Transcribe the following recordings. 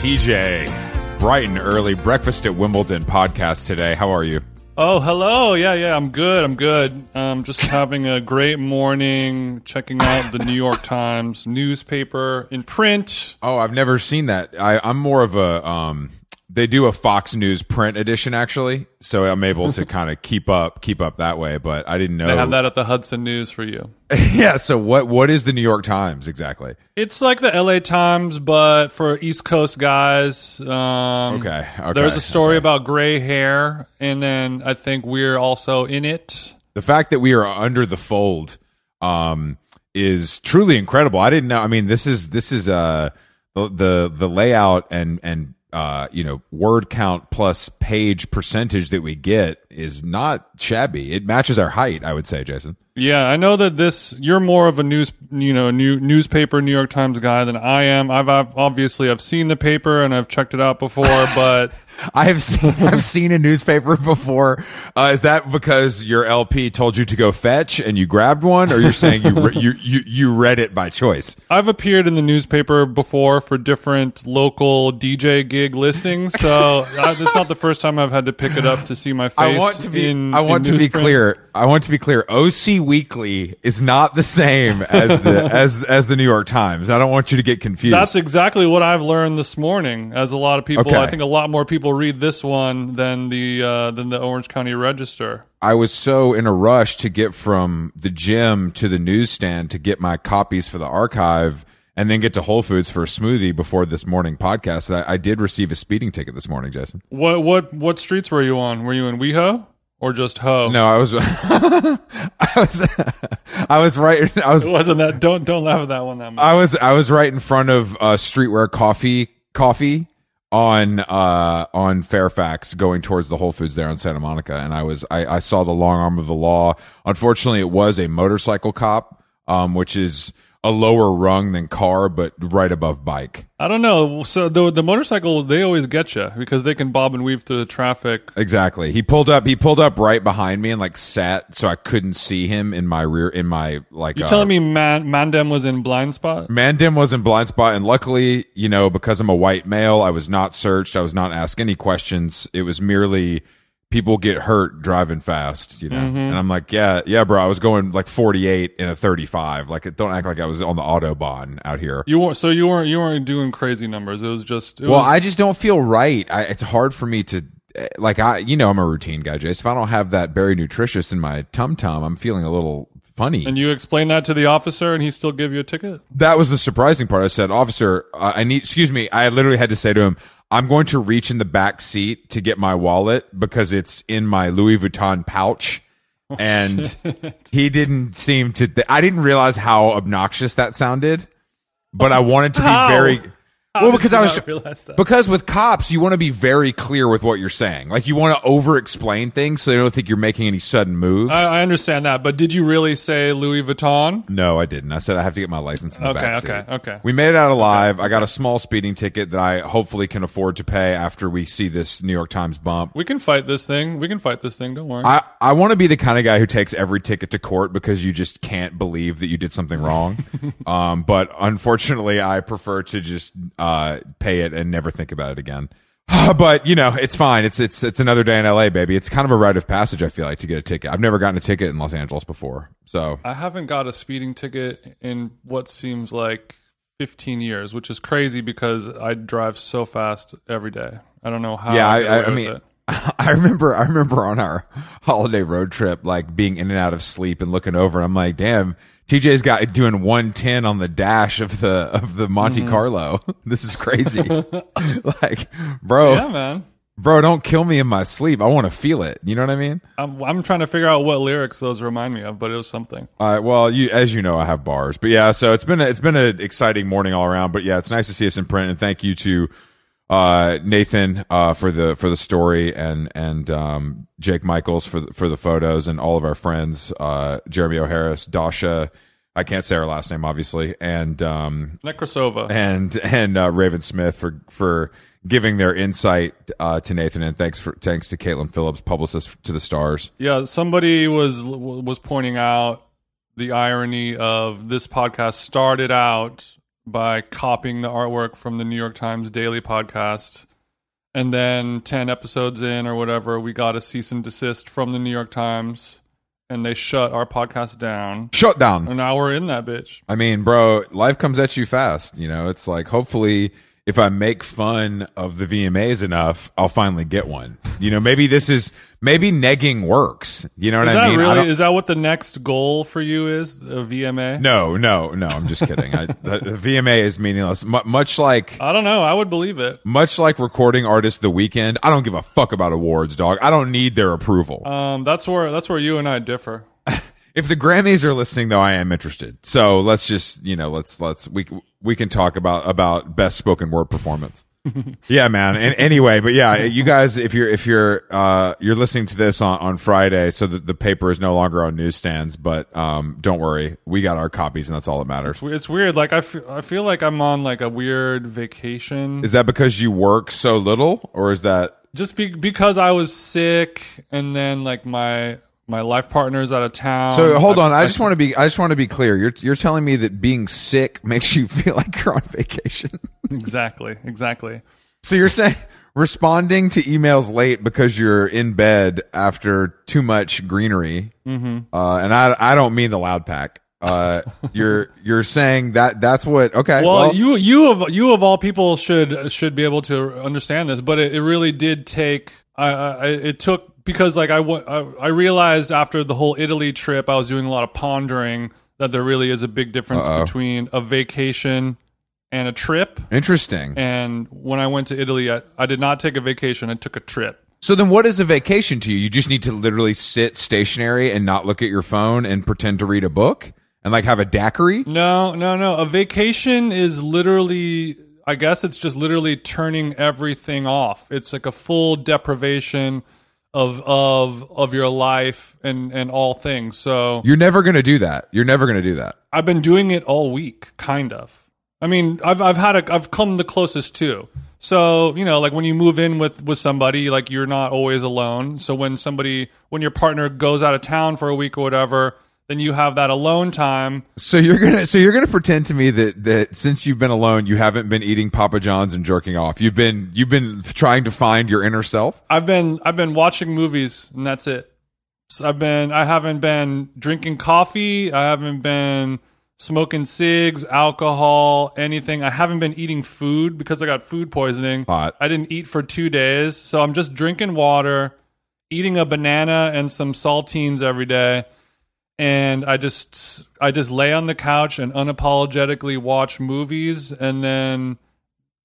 TJ, bright and early breakfast at Wimbledon podcast today. How are you? Oh, hello. Yeah, yeah, I'm good. I'm good. Um, just having a great morning, checking out the New York Times newspaper in print. Oh, I've never seen that. I, I'm more of a um, they do a Fox News print edition actually, so I'm able to kind of keep up keep up that way. But I didn't know They have that at the Hudson News for you. yeah. So what what is the New York Times exactly? It's like the LA Times, but for East Coast guys. Um, Okay, okay, There's a story okay. about gray hair, and then I think we're also in it. The fact that we are under the fold um, is truly incredible. I didn't know. I mean, this is this is uh the the, the layout and and uh you know word count plus page percentage that we get is not shabby. It matches our height, I would say, Jason. Yeah, I know that this. You're more of a news, you know, new newspaper, New York Times guy than I am. I've, I've obviously I've seen the paper and I've checked it out before, but I have seen I've seen a newspaper before. Uh, is that because your LP told you to go fetch and you grabbed one, or you're saying you re- you, you you read it by choice? I've appeared in the newspaper before for different local DJ gig listings. So uh, it's not the first time I've had to pick it up to see my face. I want to be In, I want to be clear. I want to be clear. OC Weekly is not the same as the as as the New York Times. I don't want you to get confused. That's exactly what I've learned this morning. As a lot of people, Okay. I think a lot more people read this one than the uh, than the Orange County Register. I was so in a rush to get from the gym to the newsstand to get my copies for the archive and then get to Whole Foods for a smoothie before this morning podcast that I, I did receive a speeding ticket this morning, Jason. What what what streets were you on? Were you in WeHo or just Ho? No, I was I was I was right I was it wasn't that. Don't don't laugh at that one that much. I was I was right in front of uh, Streetwear Coffee Coffee on uh on Fairfax going towards the Whole Foods there on Santa Monica and I was I, I saw the long arm of the law. Unfortunately it was a motorcycle cop, um, which is a lower rung than car, but right above bike. I don't know. So the the motorcycle they always get you because they can bob and weave through the traffic. Exactly. He pulled up he pulled up right behind me and like sat so I couldn't see him in my rear in my like You uh, telling me Man, Mandem was in blind spot? Mandim was in blind spot, and luckily, you know, because I'm a white male, I was not searched. I was not asked any questions. It was merely people get hurt driving fast, you know. Mm-hmm. And I'm like, yeah, yeah, bro. I was going like 48 in a 35. Like, don't act like I was on the autobahn out here. You weren't. So you weren't. You weren't doing crazy numbers. It was just. It Well, was, I just don't feel right. I, it's hard for me to. eh, Like I, you know, I'm a routine guy, Jace. If I don't have that berry nutritious in my tum tum, I'm feeling a little funny. And you explain that to the officer, and he still give you a ticket. that was the surprising part. I said, "Officer, I need." Excuse me. I literally had to say to him, "I'm going to reach in the back seat to get my wallet because it's in my Louis Vuitton pouch." Oh, and he didn't seem to. Th- I didn't realize how obnoxious that sounded, but I wanted to be How? very. Well, because I was because with cops, you want to be very clear with what you're saying. Like you want to over explain things so they don't think you're making any sudden moves. I, I understand that, but did you really say Louis Vuitton? No, I didn't. I said I have to get my license in the Okay, back okay, seat. okay. We made it out alive. I got a small speeding ticket that I hopefully can afford to pay after we see this New York Times bump. We can fight this thing. We can fight this thing. Don't worry. I, I want to be the kind of guy who takes every ticket to court because you just can't believe that you did something wrong. um, but unfortunately, I prefer to just uh, pay it and never think about it again. but you know, it's fine. It's it's it's another day in LA, baby. It's kind of a rite of passage. I feel like to get a ticket. I've never gotten a ticket in Los Angeles before, so I haven't got a speeding ticket in what seems like 15 years, which is crazy because I drive so fast every day. I don't know how. yeah, I, I, I, mean, it. I remember, I remember on our holiday road trip, like being in and out of sleep and looking over. I'm like, damn, TJ's got doing 110 on the dash of the of the Monte Mm-hmm. Carlo. this is crazy. like, bro, yeah, man. bro, don't kill me in my sleep. I want to feel it. You know what I mean? I'm, I'm trying to figure out what lyrics those remind me of, but it was something. All right. Well, you, as you know, I have bars, but yeah. So it's been a, it's been an exciting morning all around. But yeah, it's nice to see us in print, and thank you to uh, Nathan uh, for the for the story, and and um, Jake Michaels for the, for the photos, and all of our friends, uh, Jeremy O. Harris, Dasha. I can't say her last name, obviously, and um, Nekrasova. and and uh, Raven Smith for for giving their insight uh, to Nathan, and thanks for thanks to Caitlin Phillips, publicist to the Stars. Yeah, somebody was was pointing out the irony of this podcast started out by copying the artwork from the New York Times Daily podcast. And then 10 episodes in or whatever, we got a cease and desist from the New York Times and they shut our podcast down. Shut down. And now we're in that bitch. I mean, bro, life comes at you fast. You know, it's like hopefully if I make fun of the VMAs enough, I'll finally get one. You know, maybe this is maybe negging works. You know what Is I that mean? Really don't- is that what the next goal for you is? A VMA? no, no, no. I'm just kidding. I, the, the VMA is meaningless. M- much like I don't know. I would believe it. much like recording artist the Weeknd. I don't give a fuck about awards, dog. I don't need their approval. Um, that's where that's where you and I differ. If the Grammys are listening, though, I am interested. So let's just you know let's let's we we can talk about about best spoken word performance. yeah, man. And anyway, but yeah, you guys, if you're if you're uh you're listening to this on on Friday, so that the paper is no longer on newsstands, but um don't worry, we got our copies, and that's all that matters. It's weird. Like I, f- I feel like I'm on like a weird vacation. Is that because you work so little, or is that just be- because I was sick, and then like my my life partner's out of town. So hold on, I, I just want to be I just want to be clear. You're you're telling me that being sick makes you feel like you're on vacation. exactly, exactly. so you're saying responding to emails late because you're in bed after too much greenery. Mm-hmm. Uh, and I I don't mean the loud pack. Uh, you're you're saying that that's what okay. Well, Well, you you of you of all people should should be able to understand this, but it, it really did take. I, I it took because like I, I I realized after the whole Italy trip, I was doing a lot of pondering that there really is a big difference Uh-oh. between a vacation and a trip. interesting. And when I went to Italy, I, I did not take a vacation; I took a trip. So then, what is a vacation to you? You just need to literally sit stationary and not look at your phone and pretend to read a book and like have a daiquiri. No, no, no. A vacation is literally, I guess it's just literally turning everything off. It's like a full deprivation of of of your life and and all things. So You're never gonna do that. You're never gonna do that. I've been doing it all week, kind of. I mean, I've I've had a I've come the closest to. So you know, like when you move in with with somebody, like you're not always alone. So when somebody when your partner goes out of town for a week or whatever, then you have that alone time. So you're gonna so you're gonna pretend to me that that since you've been alone, you haven't been eating Papa John's and jerking off. You've been you've been trying to find your inner self. I've been I've been watching movies and that's it. So I've been I haven't been drinking coffee. I haven't been smoking cigs, alcohol, anything. I haven't been eating food because I got food poisoning. Hot. I didn't eat for two days, so I'm just drinking water, eating a banana and some saltines every day, and I just I just lay on the couch and unapologetically watch movies, and then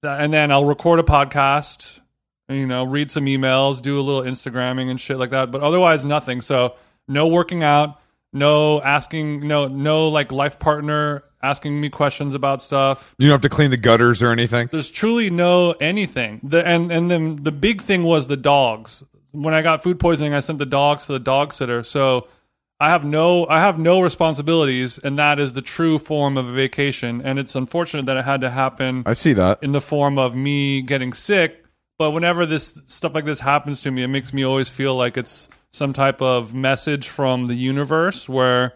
and then I'll record a podcast, you know, read some emails, do a little Instagramming and shit like that, but otherwise nothing. So no working out, no asking, no no like life partner asking me questions about stuff You don't have to clean the gutters or anything. there's truly no anything. The, and and then the big thing was the dogs. When I got food poisoning, I sent the dogs to the dog sitter. So I have no I have no responsibilities, and that is the true form of a vacation. And it's unfortunate that it had to happen I see that. in the form of me getting sick. But whenever this stuff like this happens to me, it makes me always feel like it's some type of message from the universe where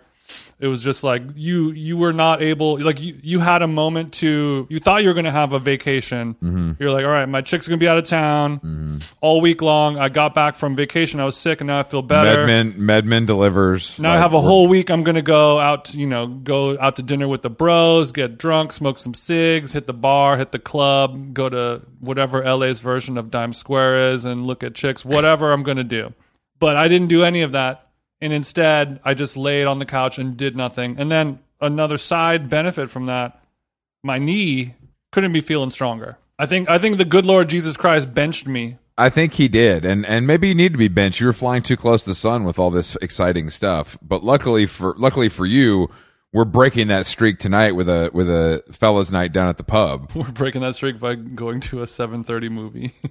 it was just like you you were not able like you you had a moment to you thought you were going to have a vacation Mm-hmm. you're like all right my chick's going to be out of town all week long i got back from vacation i was sick and now i feel better MedMen MedMen delivers. now I have a whole week. I'm gonna go out, to, you know, go out to dinner with the bros, get drunk, smoke some cigs, hit the bar, hit the club, go to whatever LA's version of Dime Square is, and look at chicks. Whatever I'm gonna do, but I didn't do any of that, and instead I just laid on the couch and did nothing. And then another side benefit from that, my knee couldn't be feeling stronger. I think I think the good Lord Jesus Christ benched me I think he did, and and maybe you need to be benched. You were flying too close to the sun with all this exciting stuff. But luckily for luckily for you, we're breaking that streak tonight with a with a fellas night down at the pub. We're breaking that streak by going to a 7:30 movie.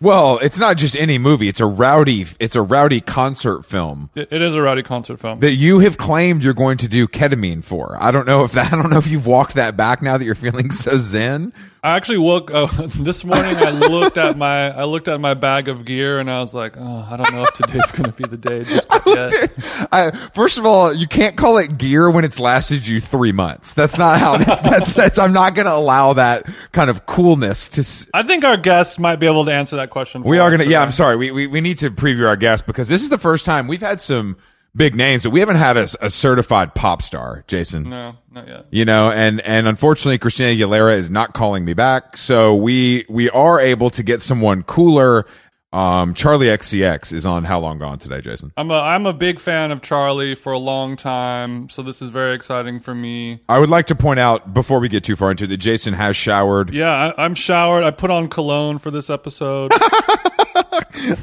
Well, it's not just any movie; it's a rowdy it's a rowdy concert film it, it is a rowdy concert film. that you have claimed you're going to do ketamine for. I don't know if that I don't know if you've walked that back now that you're feeling so zen. I actually woke uh, this morning. I looked at my I looked at my bag of gear and I was like, oh, I don't know if today's going to be the day. Just quite yet. I, first of all, you can't call it gear when it's lasted you three months. That's not how. That's, that's, that's I'm not going to allow that kind of coolness to. s- I think our guest might be able to answer that question. For We are going to. Yeah. I'm sorry. We, we we need to preview our guest because this is the first time we've had some big names, but we haven't had a, a certified pop star, Jason. No, not yet. you know and and unfortunately christina aguilera is not calling me back so we we are able to get someone cooler um charli xcx is on how long gone today jason I'm a I'm a big fan of Charli for a long time, so this is very exciting for me. i would like to point out before we get too far into it that jason has showered Yeah, I, I'm showered. I put on cologne for this episode.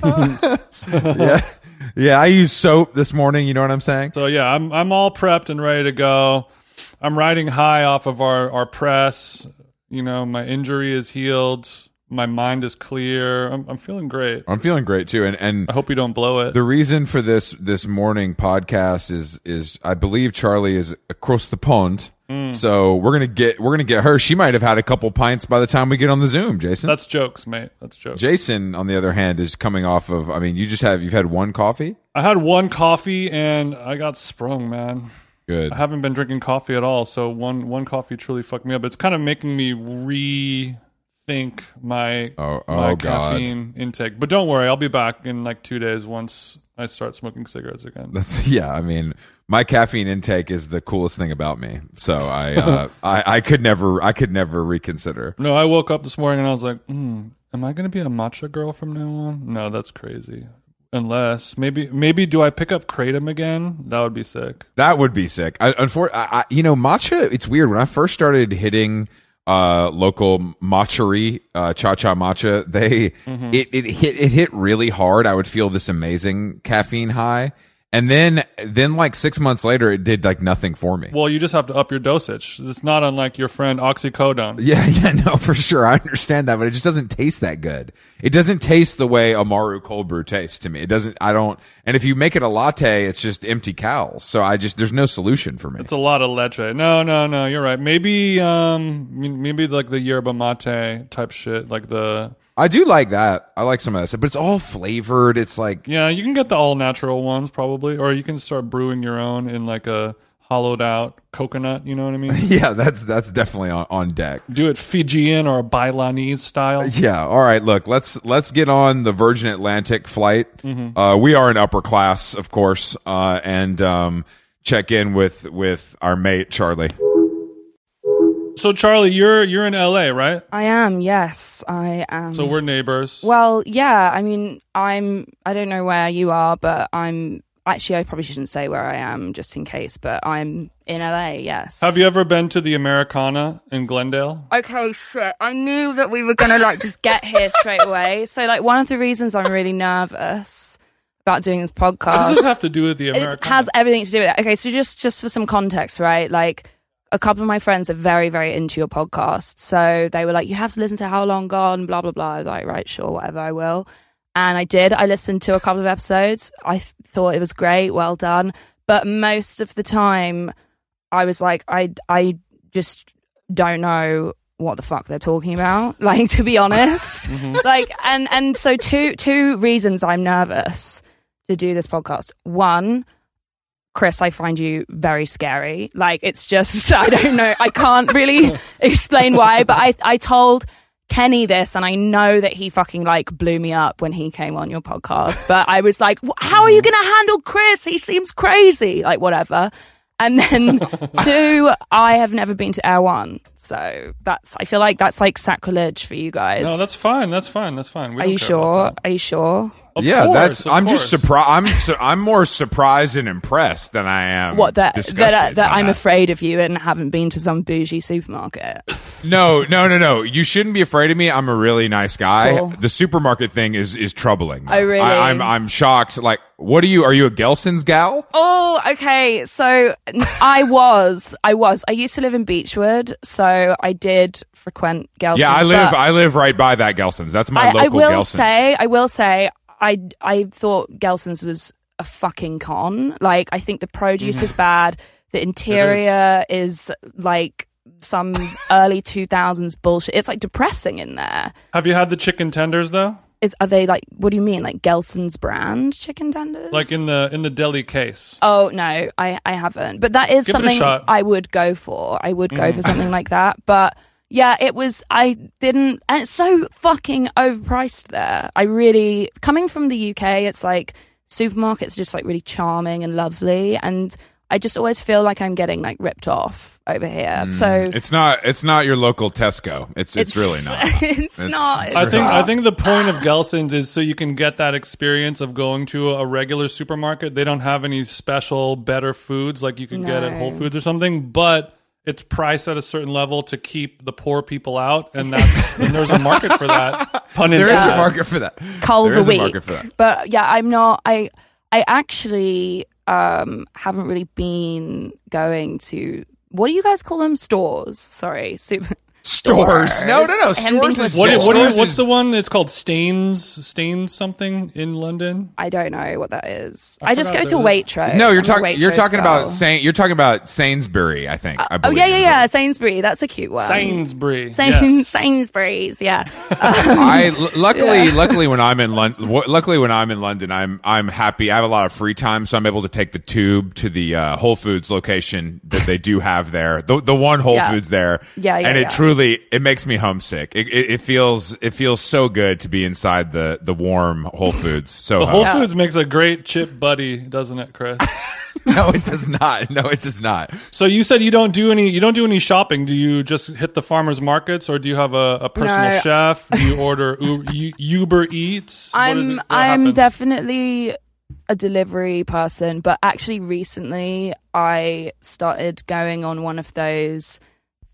yeah yeah i used soap this morning you know what i'm saying so yeah, I'm I'm all prepped and ready to go. I'm riding high off of our our press. You know, my injury is healed. My mind is clear. I'm I'm feeling great. i'm feeling great too and and I hope you don't blow it. the reason for this this morning podcast is is I believe Charli is across the pond. Mm. So we're gonna get we're gonna get her. She might have had a couple pints by the time we get on the Zoom, Jason. That's jokes, mate. That's jokes. Jason, on the other hand, is coming off of. I mean, you just have you've had one coffee. I had one coffee and I got sprung, man. Good. I haven't been drinking coffee at all, so one one coffee truly fucked me up. It's kind of making me rethink my Oh- oh, my God. caffeine intake. But don't worry, I'll be back in like two days once I start smoking cigarettes again. That's yeah. I mean, my caffeine intake is the coolest thing about me. So I uh, I I could never I could never reconsider. No, I woke up this morning and I was like, hmm, "Am I going to be a matcha girl from now on?" No, that's crazy. Unless maybe maybe do I pick up kratom again? That would be sick. That would be sick. I, unfor- I, I you know, matcha. It's weird when I first started hitting uh local matchery uh cha cha matcha they it, it hit it hit really hard. I would feel this amazing caffeine high and then then like six months later it did like nothing for me Well, you just have to up your dosage. It's not unlike your friend oxycodone. Yeah, yeah, no, for sure. I understand that, but it just doesn't taste that good. It doesn't taste the way Amaru cold brew tastes to me. It doesn't, I don't, and if you make it a latte, it's just empty cows. So I just, there's no solution for me. It's a lot of leche. No, no, no. You're right. Maybe, um, maybe like the yerba mate type shit, like the I do like that. I like some of that stuff, but it's all flavored. It's like, yeah. You can get the all natural ones probably, or you can start brewing your own in like a hollowed out coconut. You know what I mean? yeah, that's, that's definitely on, on deck. Do it Fijian or a Bailanese style. Yeah. All right. Look, let's let's get on the Virgin Atlantic flight. Uh, we are in upper class, of course, uh, and um, check in with with our mate Charli. So Charli, you're you're in LA, right? I am, yes, I am. So we're neighbors. well, yeah, I mean, I'm, I don't know where you are, but I'm, actually, I probably shouldn't say where I am just in case, but I'm in LA, yes. Have you ever been to the Americana in Glendale? Okay, shit. I knew that we were gonna like just get here straight away. So, like, one of the reasons I'm really nervous about doing this podcast. What does this have to do with the Americana? it has everything to do with it. Okay, so just just for some context, right? Like a couple of my friends are very very into your podcast, so they were like, "You have to listen to How Long Gone," blah blah blah. I was like, "Right, sure, whatever, I will." And I did. I listened to a couple of episodes. I th- thought it was great, well done. But most of the time, I was like, I I just don't know what the fuck they're talking about. Like to be honest, mm-hmm. like and and so two two reasons I'm nervous to do this podcast. One, Chris, I find you very scary. Like it's just I don't know. I can't really explain why, but I I told Kenny this and I know that he fucking like blew me up when he came on your podcast. But I was like, how are you going to handle Chris? He seems crazy. Like whatever. And then two, I have never been to Erewhon. So that's I feel like that's like sacrilege for you guys. no, that's fine. That's fine. That's fine. We Are you sure? Are you sure? Of yeah, course, that's. of I'm just surprised. I'm su- I'm more surprised and impressed than I am. What that disgusted that, that I'm that. afraid of you and haven't been to some bougie supermarket. No, no, no, no. You shouldn't be afraid of me. I'm a really nice guy. Cool. The supermarket thing is is troubling. Oh, really? I, I'm I'm shocked. Like, what are you? Are you a Gelson's gal? Oh, okay. So I was, I was. I used to live in Beachwood, so I did frequent Gelson's. Yeah, I live. I live right by that Gelson's. That's my I, I will Gelson's. say, I will say, I I thought Gelson's was a fucking con. Like, I think the produce is bad. The interior is. like some early 2000s bullshit. It's like depressing in there. Have you had the chicken tenders though? Is are they like what do you mean like Gelson's brand chicken tenders? Like in the in the deli case. Oh no, I I haven't. But that is Give it a something shot. Mm. I would go for. I would go for something like that. But yeah, it was I didn't and it's so fucking overpriced there. I really coming from the UK, it's like supermarkets just like really charming and lovely and I just always feel like I'm getting like ripped off over here. So Mm. It's not. It's not your local Tesco. It's. It's, really not. it's, not. it's I think not. I think the point of Gelson's is so you can get that experience of going to a regular supermarket. They don't have any special better foods like you can get at Whole Foods or something, but it's priced at a certain level to keep the poor people out, and that's and there's a market for that. Pun There is intended. There is a market for that. Culver There is a week. market for that. But yeah, I'm not. I I actually um haven't really been going to. What do you guys call them? Stores. Sorry, super. Stores. No, no, no. Stores. Stores is with What, Stores what you, what's is- the one? It's called Stains Stains something in London. I don't know what that is. I I, just go to there Waitrose. No, you're talking. You're Waitrose talking about girl. Saint. You're talking about Sainsbury. I think. I Oh yeah, yeah, yeah. what- Sainsbury. That's a cute one. Sainsbury. Sains- yes. Sainsbury's. Yeah. I l- luckily, luckily when I'm in London, luckily when I'm in London, I'm I'm happy. I have a lot of free time, so I'm able to take the tube to the uh, Whole Foods location that they do have there. The the one Whole Yeah. Foods there, Yeah, yeah, and it yeah. Truly it makes me homesick. It, it, it feels it feels so good to be inside the the warm Whole Foods. So The Whole Yeah. Foods makes a great chip buddy, doesn't it, Chris? no, it does not. No, it does not. So you said you don't do any you don't do any shopping. Do you just hit the farmers markets, or do you have a, a personal No. chef? Do you order U- U- Uber Eats? What is I'm it- I'm happens? definitely a delivery person, but actually recently I started going on one of those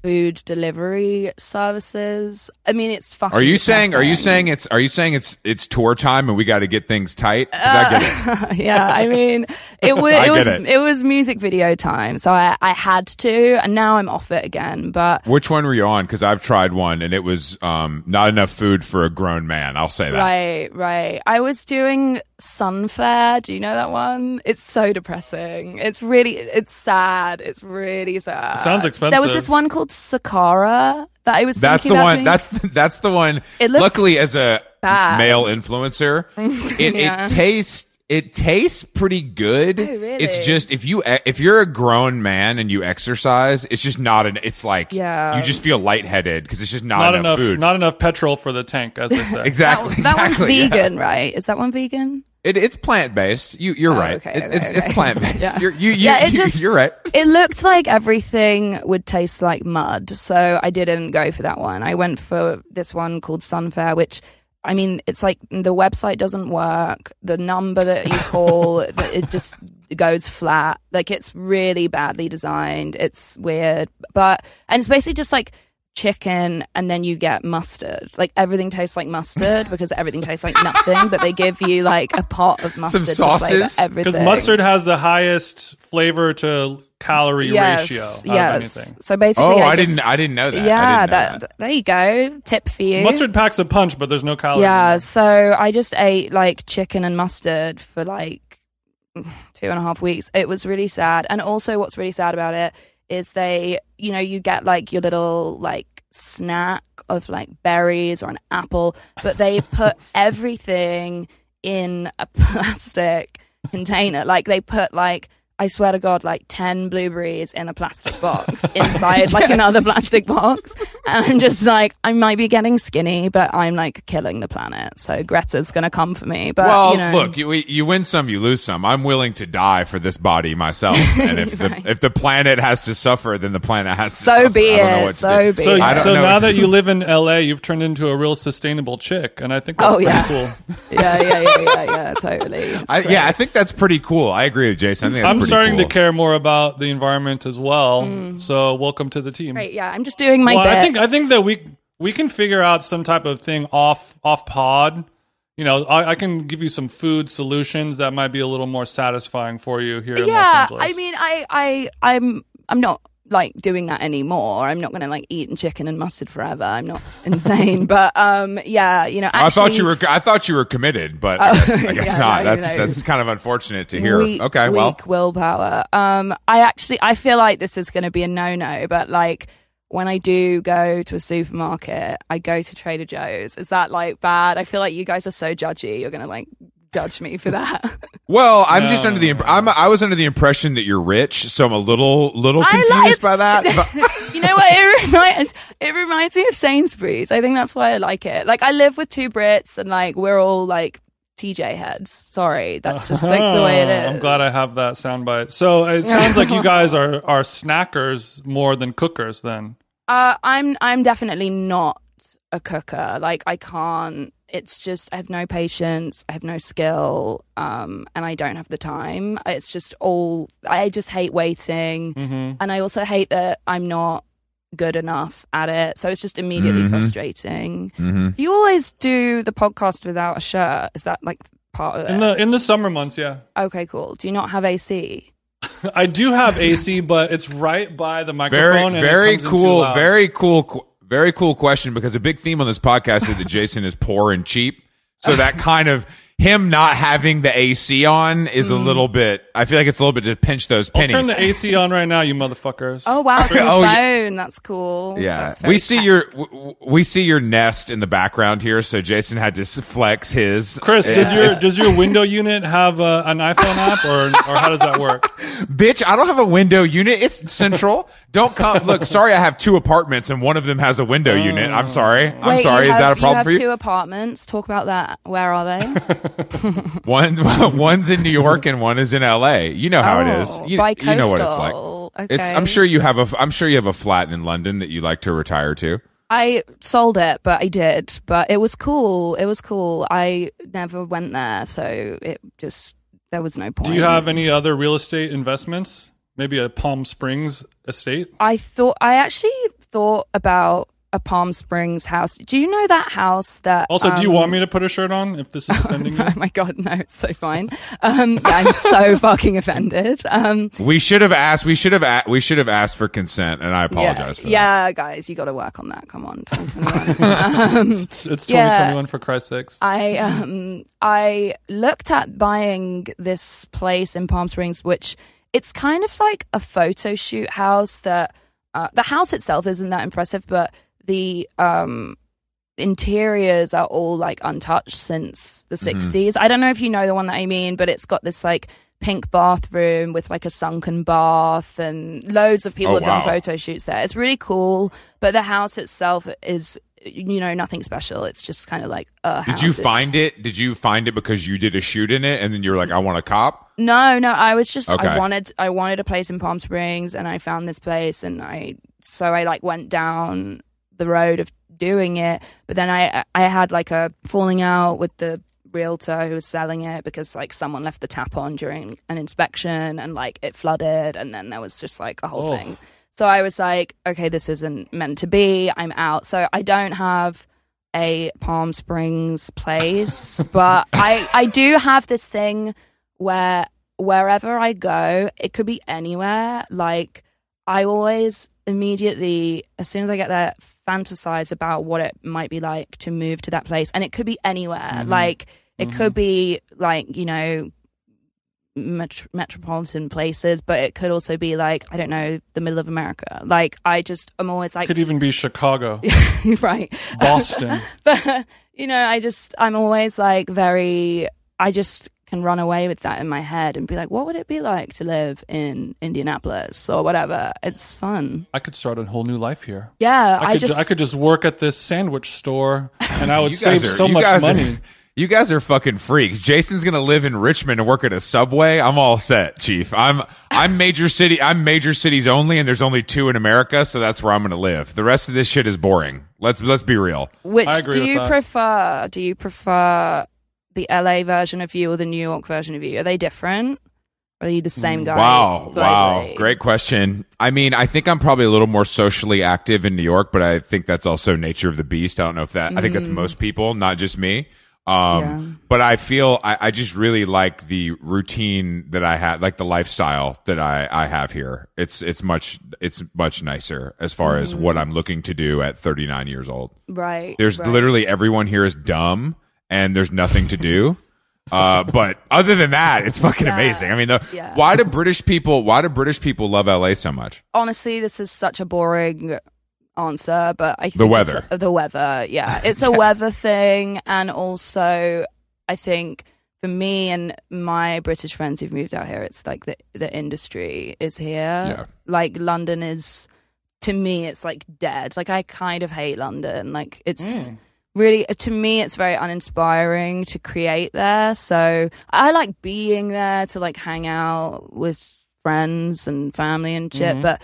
food delivery services. I mean, it's fucking. Are you saying? Are you saying it's? Are you saying it's? It's tour time and we got to get things tight? I get it. yeah, I mean, it was I it was it. it. was music video time, so I I had to, and now I'm off it again. But Which one were you on? Because I've tried one and it was um, not enough food for a grown man. I'll say that. right, right, I was doing Sunfare. Do you know that one? It's so depressing. It's really it's sad. It's really sad. sounds expensive. There was this one called Sakara that I was. That's the about one. doing. That's the, that's the one. It looks Luckily, as a bad. male influencer, it, Yeah. it tastes it tastes pretty good. Oh, really? It's just if you e- if you're a grown man and you exercise, it's just not an. It's like Yeah. you just feel lightheaded because it's just not, not enough, enough food. not enough petrol for the tank, as they say. that, exactly. that one's exactly, yeah. vegan, right? Is that one vegan? It, it's plant based. You you're oh, right. okay, It- okay, it's, it's plant based. Yeah. You're, you you, Yeah, it you just- you're right. It looked like everything would taste like mud, so I didn't go for that one. I went for this one called Sunfare, which I mean, it's like the website doesn't work. The number that you call, it just goes flat. Like it's really badly designed. It's weird, but and it's basically just like chicken and then you get mustard. Like everything tastes like mustard because everything tastes like nothing, but they give you like a pot of mustard to flavor sauces? everything. Because mustard has the highest flavor to calorie yes, ratio out yes. of anything. So basically, Oh, I, just- didn't. I didn't know that. Yeah, know that, that. there you go. Tip for you. Mustard packs a punch, but there's no calories. Yeah, there. so I just ate like chicken and mustard for like two and a half weeks. It was really sad. And also, what's really sad about it is they, you know, you get like your little like snack of like berries or an apple, but they put everything in a plastic container. Like they put like I swear to God, like 10 blueberries in a plastic box inside like another plastic box. And I'm just like, I might be getting skinny, but I'm like killing the planet. So Greta's going to come for me. But, well, you know, look, you, you win some, you lose some. I'm willing to die for this body myself, and if the if the planet has to suffer, then the planet has to So suffer. be I don't know it, what so do. be So, it. I don't so now that you live in LA, you've turned into a real sustainable chick, and I think that's Oh, pretty yeah. cool. yeah, yeah, yeah, yeah, yeah, totally. I, yeah, I think that's pretty cool. I agree with Jason. I think that's I'm pretty starting cool. to care more about the environment as well. Mm. So welcome to the team. Great, yeah, I'm just doing my well, bit. I think I think that we we can figure out some type of thing off off pod. You know, I, I can give you some food solutions that might be a little more satisfying for you here in Los yeah, Angeles. I mean, I, I, I'm, I'm not like doing that anymore. I'm not going to like eat chicken and mustard forever. I'm not insane, but um, yeah, you know, actually, I thought you were. I thought you were committed, but I guess, I guess Yeah, not. no, that's no. that's kind of unfortunate to hear. Weak, okay, well, willpower. Um, I actually, I feel like this is going to be a no-no, but like, when I do go to a supermarket, I go to Trader Joe's. Is that like bad? I feel like you guys are so judgy. You're gonna like judge me for that. Well, I'm just under the imp- I'm I was under the impression that you're rich, so I'm a little little confused like- by that. But- you know what? It reminds it reminds me of Sainsbury's. I think that's why I like it. Like I live with two Brits, and like we're all like TJ heads. Sorry, that's just like the way it is. I'm glad I have that soundbite. So it sounds like you guys are are snackers more than cookers. Then Uh, I'm I'm definitely not a cooker. Like I can't. It's just I have no patience. I have no skill. Um, and I don't have the time. It's just all. I just hate waiting, Mm-hmm. and I also hate that I'm not good enough at it. So it's just immediately Mhm. frustrating. Mhm. Do you always do the podcast without a shirt? Is that like part of it? in the in the summer months, yeah. okay, cool. Do you not have AC? I do have AC, but it's right by the very microphone. and it very comes in too cool, loud. very cool, qu- very cool question because a big theme on this podcast is that Jason is poor and cheap. So that kind of him not having the AC on is a little bit. I feel like it's a little bit to pinch those I'll pennies. turn the AC on right now, you motherfuckers. Oh wow, it's on the Oh, yeah. That's cool. Yeah, That's we see tech. your w- w- we see your nest in the background here. So Jason had to flex his. Chris, does your does your window unit have uh, an iPhone app, or or how does that work? bitch? I don't have a window unit. It's central. don't come. Look, sorry, I have two apartments and one of them has a window unit. I'm sorry. I'm sorry. you Is that a problem you for you? two apartments. Talk about that. Where are they? One one's in New York and one is in L.A. You know how it oh, is. Oh, You, you know what it's like. coastal. It's. I'm sure you have a. I'm sure you have a flat in London that you like to retire to. I sold it, but I did. But it was cool. It was cool. I never went there, so it just there was no point. Do you have any other real estate investments? Maybe a Palm Springs estate? I thought I actually thought about a Palm Springs house. Do you know that house that? Also, do you um, want me to put a shirt on if this is offending you? Oh my god, no! It's so fine. Um, yeah, I'm so fucking offended. Um, We should have asked. We should have. A, we should have asked for consent, and I apologize yeah, for that. yeah, guys, you got to work on that. Come on, um, It's, it's Yeah. 2021 for Christ's sakes. I um I looked at buying this place in Palm Springs, which it's kind of like a photo shoot house. That uh, the house itself isn't that impressive, but the um interiors are all like untouched since the 60s. I don't know if you know the one that I mean, but it's got this like pink bathroom with like a sunken bath and loads of people Oh, have done photo shoots there. It's really cool, but the house itself is you know nothing special. It's just kind of like a house. Did you find it? Did you find it because you did a shoot in it, and then you're like, "I want a cop." No, no, I was just Okay. I wanted I wanted a place in Palm Springs and I found this place and I so I like went down the road of doing it, but then I I had like a falling out with the realtor who was selling it because like someone left the tap on during an inspection and like it flooded and then there was just like a whole Oh. thing. So I was like, okay, this isn't meant to be. I'm out. So I don't have a Palm Springs place, but I I do have this thing where wherever I go, it could be anywhere. Like I always immediately, as soon as I get there, fantasize about what it might be like to move to that place, and it could be anywhere. Mm-hmm. Like it mm-hmm. could be like you know. Met- metropolitan places, but it could also be like I don't know the middle of America. Like I just I'm always like Could even be Chicago, right, Boston. but you know I just I'm always like very I just can run away with that in my head and be like, what would it be like to live in Indianapolis or whatever? It's fun. I could start a whole new life here. Yeah, I I, could, just I could just work at this sandwich store, and I would save are- so much guys are- money. you guys are fucking freaks. Jason's gonna live in Richmond and work at a Subway. I'm all set, Chief. I'm I'm major city. I'm major cities only, and there's only two in America, so that's where I'm gonna live. The rest of this shit is boring. Let's let's be real. Which I agree do with you that. prefer? Do you prefer the LA version of you or the New York version of you? Are they different? Or are you the same mm, guy? Wow, wow, great question. I mean, I think I'm probably a little more socially active in New York, but I think that's also nature of the beast. I don't know if that. I think that's mm. most people, not just me. Um, Yeah. but I feel I, I just really like the routine that I had, like the lifestyle that I, I have here. It's it's much it's much nicer as far as mm-hmm. what I'm looking to do at 39 years old. Right. There's right. literally everyone here is dumb and there's nothing to do. Uh, but other than that, it's fucking Yeah. amazing. I mean, the, Yeah. why do British people, why do British people love LA so much? honestly, this is such a boring answer, but I think The weather. a- the weather, yeah, it's a weather thing, and also I think for me and my British friends who've moved out here, it's like the the industry is here. Yeah. Like London is, to me, it's like dead. Like I kind of hate London. Like it's Mm. Really to me it's very uninspiring to create there so i like being there to like hang out with friends and family and shit Mhm. but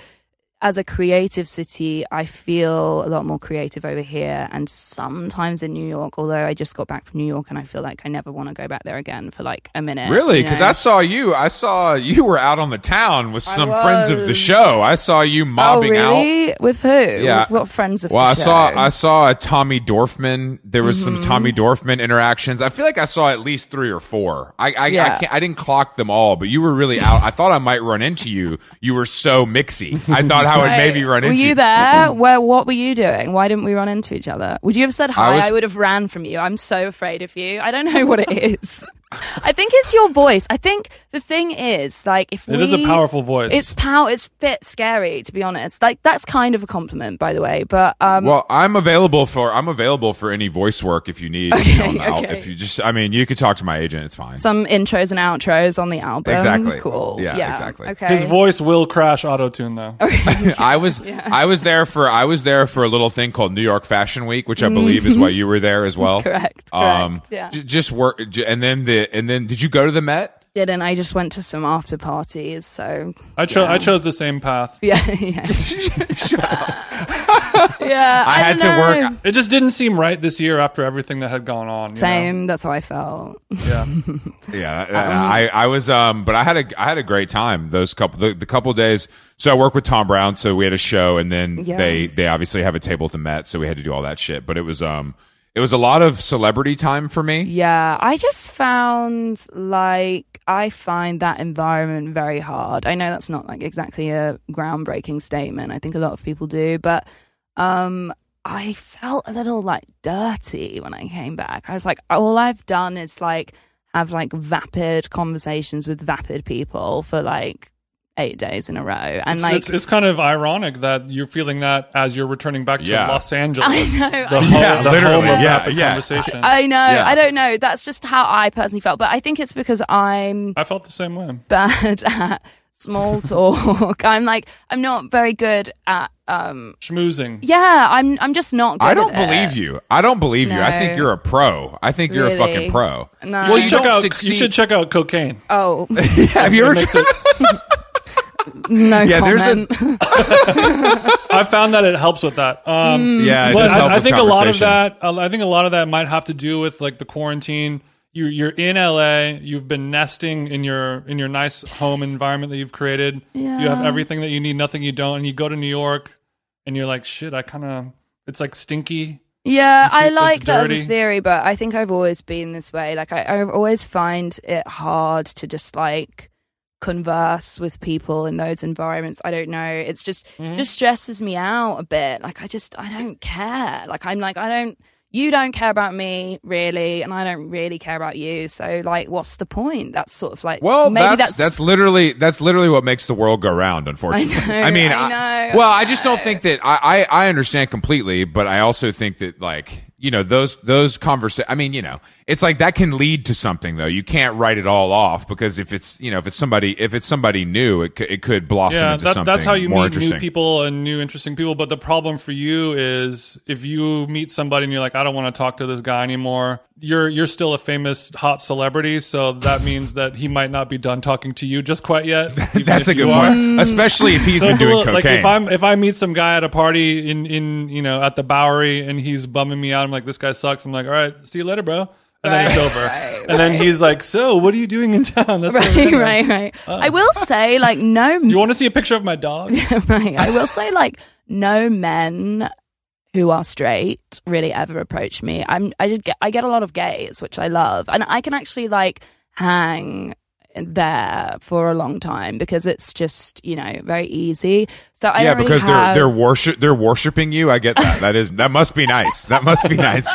as a creative city i feel a lot more creative over here and sometimes in new york although i just got back from new york and i feel like i never want to go back there again for like a minute Really? you Because know? I saw you. I saw you were out on the town with some friends of the show. I saw you oh mobbing out. with who Yeah. with what friends of Well, the I saw show? I saw a Tommy Dorfman. There was Mm-hmm. some Tommy Dorfman interactions. I feel like I saw at least three or four. I I, I, Yeah. can't, I didn't clock them all, but you were really out. I thought I might run into you. You were so mixy. I thought I would maybe run were into you there? Mm-hmm. Where? What were you doing? Why didn't we run into each other? Would you have said hi? was- I, would have ran from you. I'm so afraid of you. I don't know what it is. I think it's your voice. I think the thing is, like, if It we, is a powerful voice. It's power. It's a bit scary, to be honest. Like, that's kind of a compliment, by the way. But um, Well, I'm available for I'm available for any voice work if you need. you know, Okay, If you just, I mean, you could talk to my agent. It's fine. some intros and outros on the album. Exactly. Cool. Yeah, Yeah. exactly. Okay. His voice will crash auto tune though. I was I was there for I was there for a little thing called New York Fashion Week, which I believe is why you were there as well. Mm-hmm. Correct. Um, correct, yeah. j- just work, j- and then the and then did you go to the Met? Didn't I just went to some after parties? So I chose Yeah. I chose the same path. yeah, yeah. yeah, I had don't to work- know. It just didn't seem right this year after everything that had gone on. you know? Same. That's how I felt. Yeah. Yeah, Uh-uh. I I was um, but I had a I had a great time those couple the, the couple days. So I worked with Thom Browne, so we had a show, and then Yeah. they they obviously have a table at the Met, so we had to do all that shit. But it was um, it was a lot of celebrity time for me. Yeah, I just found like I find that environment very hard. I know that's not like exactly a groundbreaking statement. I think a lot of people do, but um I felt a little like dirty when I came back. I was like all I've done is like have like vapid conversations with vapid people for like 8 days in a row. And It's, like it's, it's kind of ironic that you're feeling that as you're returning back to Yeah. Los Angeles. I know, The I home. Yeah, the literally, home of yeah, rapid yeah. conversation. I know. Yeah. I don't know. That's just how I personally felt, but I think it's because I'm I felt the same way. bad at small talk. I'm like I'm not very good at um Schmoozing. yeah, I'm I'm just not good I don't at it. believe you. I don't believe you. I think you're a pro. I think you're a fucking pro. No. Well, should you check out. succeed- You should check out cocaine. Oh, Have you ever? makes it- no Yeah, there's a- comment. I found that it helps with that. Um, yeah, it but does help I, I think a lot of that. I think a lot of that might have to do with like the quarantine. You, you're in LA. You've been nesting in your in your nice home environment that you've created. Yeah. You have everything that you need, nothing you don't. And you go to New York, and you're like, shit. I kind of. It's like stinky. Yeah, I like that as a theory, but I think I've always been this way. Like I, I always find it hard to just like converse with people in those environments. I don't know. It's just Mm-hmm. just stresses me out a bit. Like I just I don't care. Like I'm like I don't you don't care about me really and I don't really care about you. So like what's the point? That's sort of like Well, maybe that's, that's literally that's literally what makes the world go round. Unfortunately, I know, mean, I know, well, I I just don't think that I, I I understand completely, but I also think that like you know those those conversations. I mean, you know, it's like that can lead to something though. You can't write it all off because if it's you know if it's somebody if it's somebody new, it could, it could blossom Yeah, into that, something that's how you meet new people and new interesting people. But the problem for you is if you meet somebody and you're like, I don't want to talk to this guy anymore. You're you're still a famous hot celebrity, so that means that he might not be done talking to you just quite yet. That's a good point, especially if he's So been doing little, cocaine. like if I'm if I meet some guy at a party in in you know at the Bowery and he's bumming me out, I'm like this guy sucks. I'm like, all right, see you later, bro. And then it's over. right, and then he's like, so what are you doing in town? That's right, right, right. I will say like no Do you want to see a picture of my dog? right. I will say, like, no men who are straight really ever approach me. I'm, I did get, I get a lot of gays, which I love, and I can actually like hang there for a long time because it's just you know very easy. So I yeah, really because have- they're they're worship they're worshiping you. I get that. That is that must be nice. That must be nice.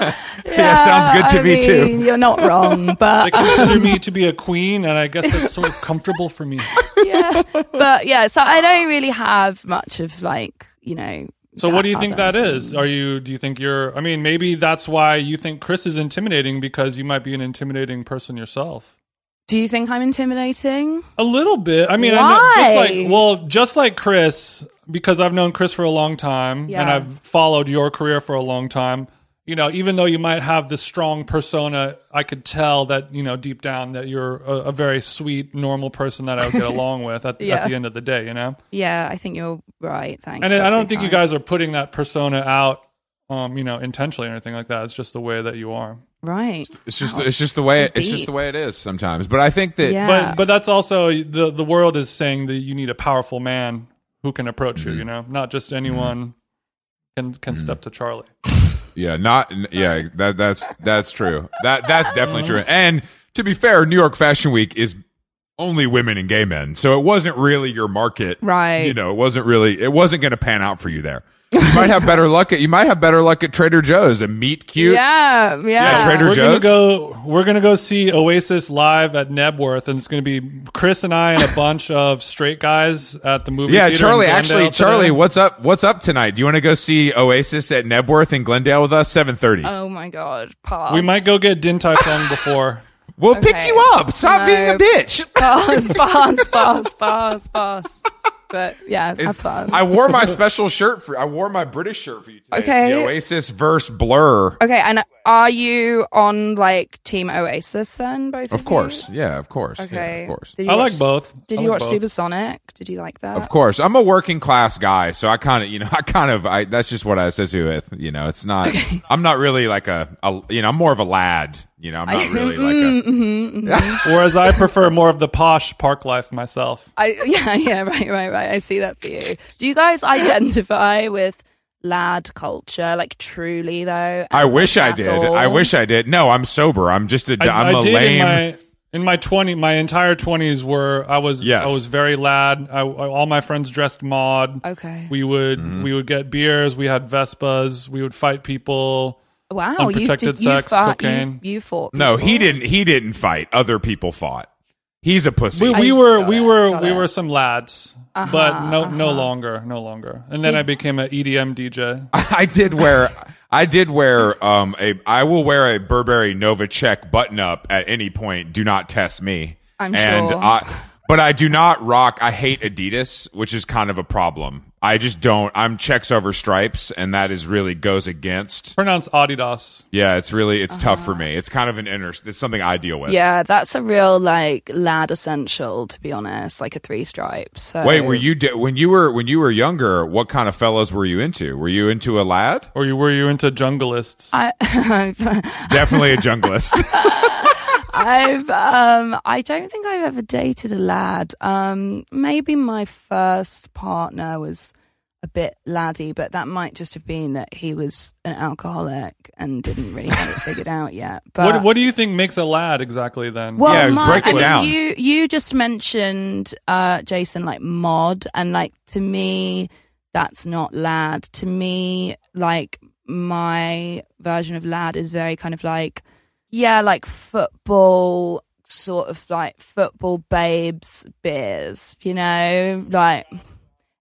yeah, sounds good to I me too. You're not wrong, but They but consider me to be a queen, and I guess that's sort of comfortable for me. yeah, but yeah. So I don't really have much of like you know So what do you think other that is? Are you do you think you're I mean maybe that's why you think Chris is intimidating because you might be an intimidating person yourself. Do you think I'm intimidating? A little bit. I mean, I know, just Why? like well, just like Chris, because I've known Chris for a long time and I've followed your career for a long time. You know, even though you might have this strong persona, I could tell that you know deep down that you're a, a very sweet, normal person that I would get along with at, Yeah. at the end of the day. You know, Yeah, I think you're right. Thanks. and I don't think you guys are putting that persona out, um, you know, intentionally or anything like that. It's just the way that you are. Right. It's just it's just the way it, it's just the way it is sometimes. But I think that Yeah. But but that's also the the world is saying that you need a powerful man who can approach Mm-hmm. you. You know, not just anyone mm-hmm. can can mm-hmm. step to Charli. Yeah, not yeah. That that's that's true. That that's definitely mm-hmm. true. And to be fair, New York Fashion Week is only women and gay men, so it wasn't really your market, Right. You know, it wasn't really. It wasn't going to pan out for you there. You might have better luck at you might have better luck at Trader Joe's and meet cute. Yeah, yeah. Yeah, Trader we're Joe's? gonna go. We're gonna go see Oasis live at Knebworth, and it's gonna be Chris and I and a bunch of straight guys at the movie. Yeah, theater in Charli. Actually, today. Charli, what's up? What's up tonight? Do you want to go see Oasis at Knebworth in Glendale with us? Seven thirty. Oh my god, pass. we might go get Din Tai Fung before. we'll pick you up. Stop No. being a bitch. pass, pass, pass, pass, pass. But yeah, have fun. I wore my special shirt for. I wore my British shirt for you today. Okay. The Oasis verse Blur. okay, and are you on like Team Oasis then? Both Of you? course, yeah, of course, Okay. yeah, of course, Did you I watch- like both. Did I you like watch both. Supersonic? Did you like that? of course. I'm a working class guy, so I kind of, you know, I kind of, I that's just what I associate with. You know, it's not. I'm not really like a, a, you know, I'm more of a lad. You know, I'm not really like a. Mm-hmm. Whereas I prefer more of the posh park life myself. I yeah yeah right right right. I see that for you. Do you guys identify with lad culture like truly though? I wish I did. all? I wish I did. No, I'm sober. I'm just a. I, am I a did lame. in my in my twenty my entire twenties were I was Yes. I was very lad. I, I- all my friends dressed mod. Okay. We would Mm-hmm. we would get beers. We had Vespas. We would fight people. Wow, you Unprotected did, you sex, fought, cocaine. You, you fought. no, he didn't. He didn't fight. Other people fought. He's a pussy. We, we were we it, were we it. were some lads, but no no longer no longer. And then I became an EDM DJ. I did wear I did wear um a I will wear a Burberry Nova check button up at any point. Do not test me. I'm and sure. I but I do not rock I hate Adidas, which is kind of a problem. I just don't I'm checks over stripes and that is really goes against Pronounced Adidas. yeah, it's really it's tough Uh-huh. for me. It's kind of an inner it's something I deal with. Yeah, that's a real like lad essential to be honest, like a three stripes. So. Wait, were you di- when you were when you were younger? What kind of fellows were you into? Were you into a lad? Or you were you into junglists? I, Definitely a junglist. I've um I don't think I've ever dated a lad. Um maybe my first partner was a bit laddie, but that might just have been that he was an alcoholic and didn't really have it figured out yet. But what what do you think makes a lad exactly then? well, Yeah, my- break it I mean, down. You you just mentioned uh Jason like mod and like to me that's not lad. To me like my version of lad is very kind of like yeah, like football sort of like football babes beers, you know, like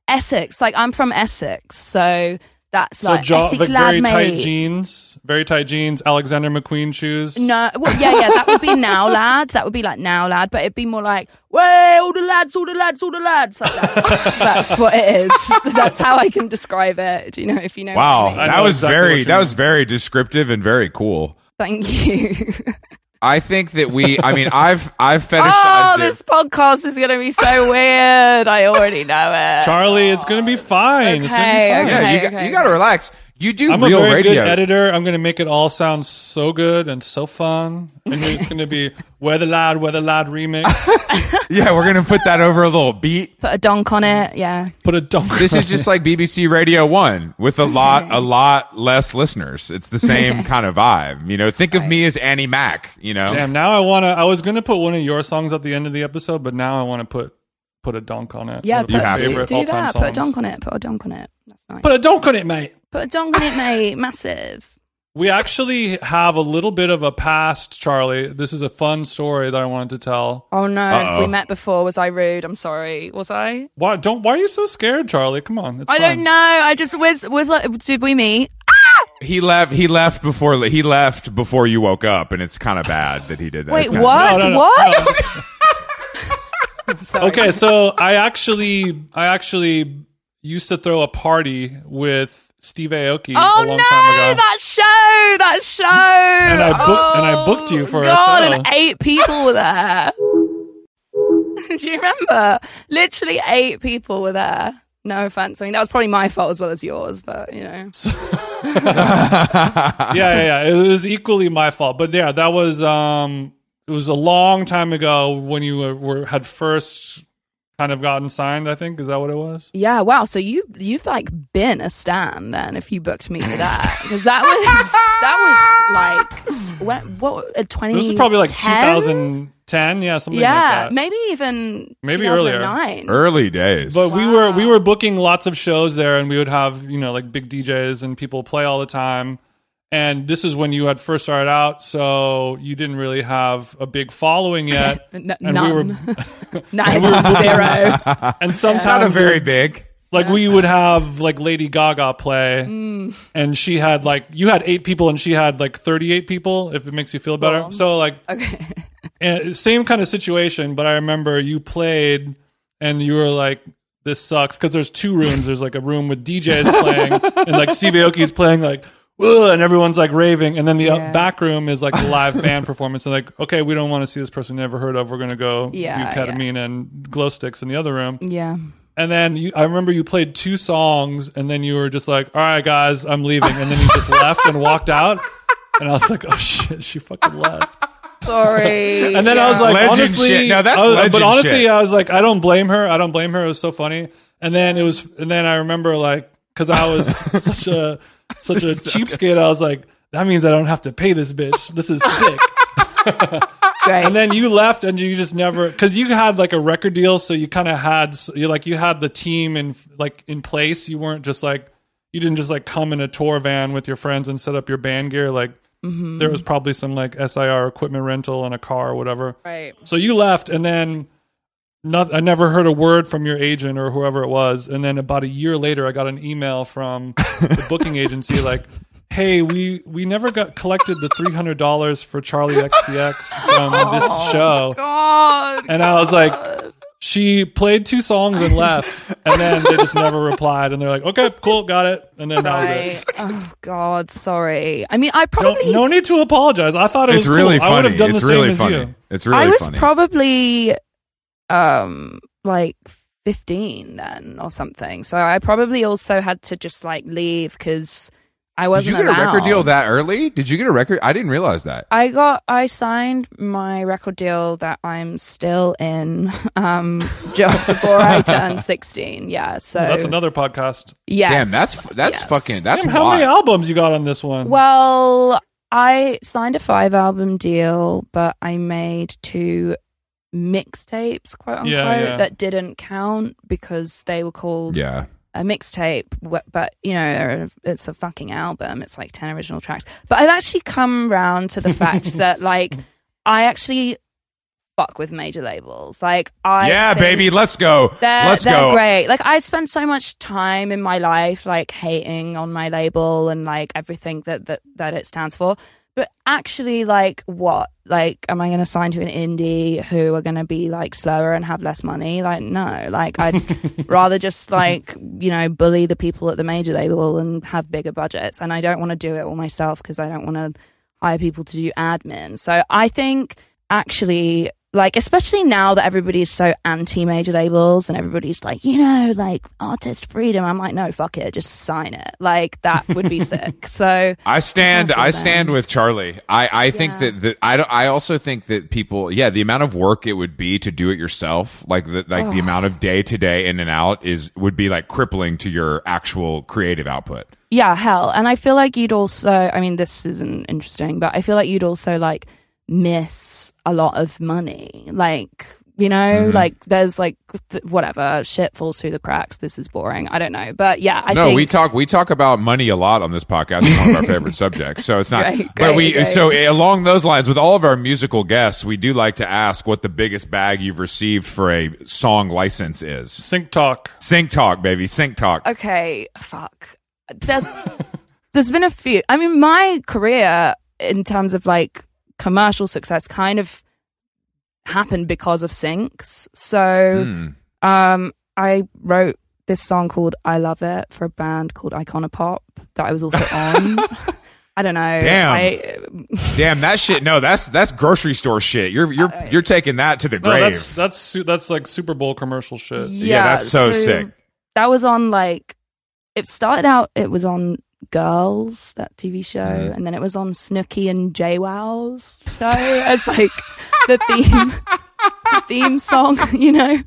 Essex. Like I'm from Essex, so that's so like jaw, Essex like lad very tight jeans, very tight jeans, Alexander McQueen shoes. No, well, yeah, yeah, that would be now, lad. That would be like now, lad. But it'd be more like, way, all the lads, all the lads, all the lads. Like that's, that's what it is. That's how I can describe it. Do you know if you know? what I Wow, mean? That was exactly very that was very descriptive and very cool. Thank you. I think that we. I mean, I've I've oh, fetishized oh, it. this podcast is going to be so weird. I already know it. Charli, it's gonna be fine. It's gonna be Okay, fine. yeah, okay, got, okay. you got to relax. You do I'm a very radio. good editor. I'm going to make it all sound so good and so fun. And it's going to be Weather the Lad, Where the Lad remix. Yeah, we're gonna put that over a little beat. Put a donk on it. Yeah. Put a dunk. This is just like BBC Radio One with a lot a lot less listeners. It's the same kind of vibe. You know, think of me as Annie Mac. You know, Damn, now I want to. I was going to put one of your songs at the end of the episode, but now I want to put put a dunk on it. Yeah, One of put, my have to. favorite do all-time that. Put a songs. donk on it. Put a donk on it. That's nice. Put a dunk on it, mate. Put a donk on it, mate. Massive. We actually have a little bit of a past, Charli. This is a fun story that I wanted to tell. Oh no, Uh-oh. we met before. Was I rude? I'm sorry. Was I? Why don't? Why are you so scared, Charli? Come on, it's I fine. don't know. I just was was like, did we meet? He left. He left before. He left before you woke up, and it's kind of bad that he did that. Wait, what? No, no, no, what? Sorry. Okay, so I actually, I actually used to throw a party with Steve Aoki Oh a long no, time ago. that show, that show. And I booked- and I booked you for a God, show. and eight people were there. Do you remember? Literally eight people were there. No offense. I mean, that was probably my fault as well as yours, but you know. yeah, yeah, yeah. It was equally my fault, but yeah, that was um, it was a long time ago when you were, were had first kind of gotten signed. I think is that what it was. Yeah, wow. So you you've like been a stan then if you booked me for that because that was that was like when what uh, twenty. This is probably like 2010, yeah, something Yeah, like that. Yeah, maybe even Maybe earlier. 2009. Early days. But we were we were booking lots of shows there, and we would have you know like big DJs and people play all the time. And this is when you had first started out, so you didn't really have a big following yet. N- and none. we were, Nine zero. and sometimes not a very big. like we would have like Lady Gaga play, Mm. and she had like you had eight people, and she had like thirty eight people. If it makes you feel better, Cool. so like Okay. and same kind of situation. But I remember you played, and you were like. This sucks because there's two rooms. There's like a room with DJs playing, and like Steve Aoki's playing like, Ugh, and everyone's like raving. And then the Yeah. uh, back room is like a live band performance. And like, okay, we don't want to see this person we never heard of. We're gonna go Yeah, do ketamine and glow sticks in the other room. Yeah. And then you, I remember you played two songs, and then you were just like, "All right, guys, I'm leaving," and then you just left and walked out. And I was like, "Oh shit, she fucking left." Sorry. And then I was like, Legend honestly, shit. No, that's was- but honestly, shit. I was like, I don't blame her. I don't blame her. It was so funny. And then it was, and then I remember like, because I was such a such a cheapskate, I was like, that means I don't have to pay this bitch. This is sick. Great. and then you left and you just never because you had like a record deal so you kind of had you like you had the team in like in place you weren't just like you didn't just like come in a tour van with your friends and set up your band gear like Mm-hmm. there was probably some like SIR equipment rental and a car or whatever right. so you left and then not, I never heard a word from your agent or whoever it was and then about a year later I got an email from the booking agency like hey we we never got collected the $300 for Charli XCX from this oh show God. and I was like, she played two songs and left, and then they just never replied. And they're like, okay, cool, got it. And then that was it. Oh God. Sorry. I mean, I probably. Don't, no need to apologize. I thought it It's was really cool. I would funny. have done It's the same really as you. It's really I was funny. probably um like 15 then or something. So I probably also had to just like leave because I wasn't Did you get a record deal that early? Did you get a record? I didn't realize that. I got I signed my record deal that I'm still in um just before I turned 16. Yeah, so That's another podcast. yes. Damn, that's that's yes. fucking that's Damn, how many albums you got on this one? Well, I signed a 5 album deal, but I made two mixtapes, quote unquote, Yeah, yeah. that didn't count because they were called Yeah. a mixtape, but you know, it's a fucking album. It's like 10 original tracks. But I've actually come round to the fact that, like, I actually fuck with major labels. Like, I. yeah, baby, let's go. They're, let's they're go. great. Like, I spent so much time in my life, like, hating on my label and, like, everything that, that, that it stands for. But actually, like, what? Like, am I going to sign to an indie who are going to be like slower and have less money? Like, no. Like, I'd rather just like you know bully the people at the major label and have bigger budgets. And I don't want to do it all myself because I don't want to hire people to do admin. So I think actually. Like, especially now that everybody's so anti major labels and everybody's like, you know, like artist freedom. I'm like, no, fuck it, just sign it. Like, that would be sick. So, I stand. Careful, I stand with Charli. I, I think Yeah. that, that I, don't- I also think that people, yeah, the amount of work it would be to do it yourself, like the, like the amount of day to day in and out is would be like crippling to your actual creative output. Yeah, hell. And I feel like you'd also, I mean, this isn't interesting, but I feel like you'd also like miss a lot of money. Like, You know, Mhm. like there's like th- whatever shit falls through the cracks. This is boring. I don't know, but yeah, I no, think we talk we talk about money a lot on this podcast. It's one of our favorite subjects. So it's not. Great, but we great, so along those lines, with all of our musical guests, we do like to ask what the biggest bag you've received for a song license is. Sync talk. Sync talk, baby. Sync talk. okay, fuck. There's there's been a few. I mean, my career in terms of like commercial success kind of happened because of syncs. So, Hmm. um, I wrote this song called "I Love It" for a band called Icona Pop that I was also on. I don't know. Damn. I, Damn that shit. No, that's that's grocery store shit. You're you're you're taking that to the No, grave. that's that's that's like Super Bowl commercial shit. yeah, that's so sick. That was on like it started out. It was on Girls, that TV show, and then it was on Snooki and JWoww's show as like the theme the theme song, you know.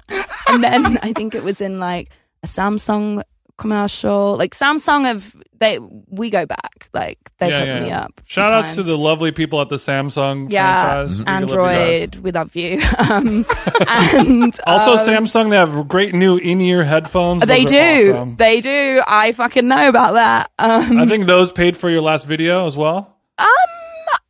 And then I think it was in like a Samsung commercial. Like Samsung have they we go back. Like they've Yeah, hooked yeah, me up. a few Shout outs to the lovely people at the Samsung Yeah, franchise. We love you guys. Android. We love you. Um, and Also, um, Samsung, they have great new in-ear headphones. They Those do. awesome. They do. I fucking know about that. Um, I think those paid for your last video as well. um,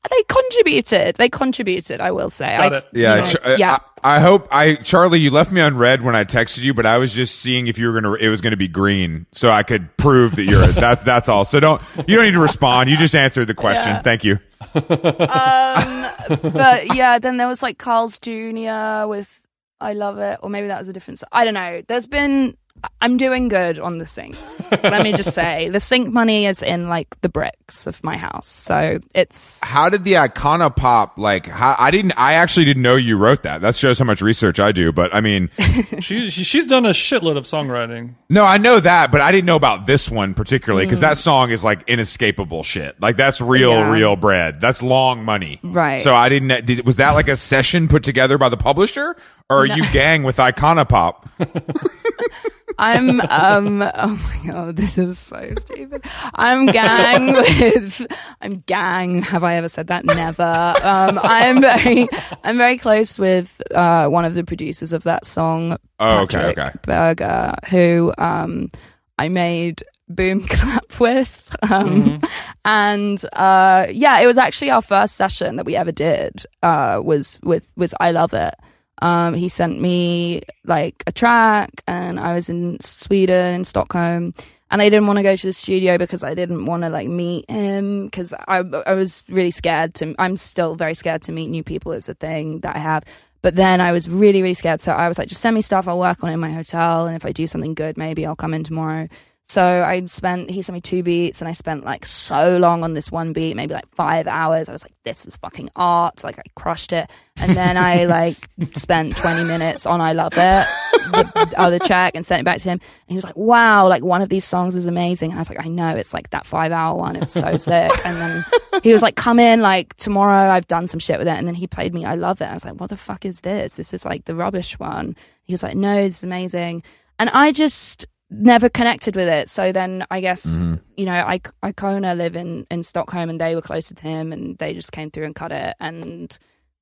they contributed. They contributed. I will say. Got I, it. Yeah, you know, Ch- yeah. I, I hope I Charli, you left me on red when I texted you, but I was just seeing if you were gonna. It was gonna be green, so I could prove that you're. that's that's all. So don't you don't need to respond. You just answered the question. Yeah. Thank you. um, but yeah, then there was like Carl's Jr. with "I Love It," or maybe that was a different. I don't know. There's been. I'm doing good on the syncs. Let me just say, the sync money is in like the bricks of my house, so it's How did the Icona pop? Like, how, I didn't. I actually didn't know you wrote that. That shows how much research I do. But I mean, She, she she's done a shitload of songwriting. no, I know that, but I didn't know about this one particularly because mm. that song is like inescapable shit. Like that's real, Yeah. real bread. That's long money. Right. So I didn't. Did, was that like a session put together by the publisher, or are you gang with Icona pop? I'm um oh my god, this is so stupid. I'm gang with I'm gang. Have I ever said that? Never. Um I'm very I'm very close with uh one of the producers of that song, Oh, okay, Patrik okay. Berger, who um I made Boom Clap with. Um and uh yeah, it was actually our first session that we ever did, uh was with with I Love It. Um, he sent me like a track, and I was in Sweden, in Stockholm, and I didn't want to go to the studio because I didn't want to like meet him because I I was really scared to. I'm still very scared to meet new people. It's a thing that I have. But then I was really really scared, so I was like, just send me stuff. I'll work on it in my hotel, and if I do something good, maybe I'll come in tomorrow. So I spent, he sent me two beats and I spent like so long on this one beat, maybe like five hours. I was like, this is fucking art. Like I crushed it. And then I like spent 20 minutes on I Love It, the other track, and sent it back to him. And he was like, wow, like one of these songs is amazing. And I was like, I know, it's like that five hour one. It's so sick. And then he was like, come in, like tomorrow I've done some shit with it. And then he played me I Love It. I was like, what the fuck is this? This is like the rubbish one. He was like, no, this is amazing. And I just, never connected with it. So then I guess Mm-hmm. you know I Icona live in in Stockholm and they were close with him and they just came through and cut it and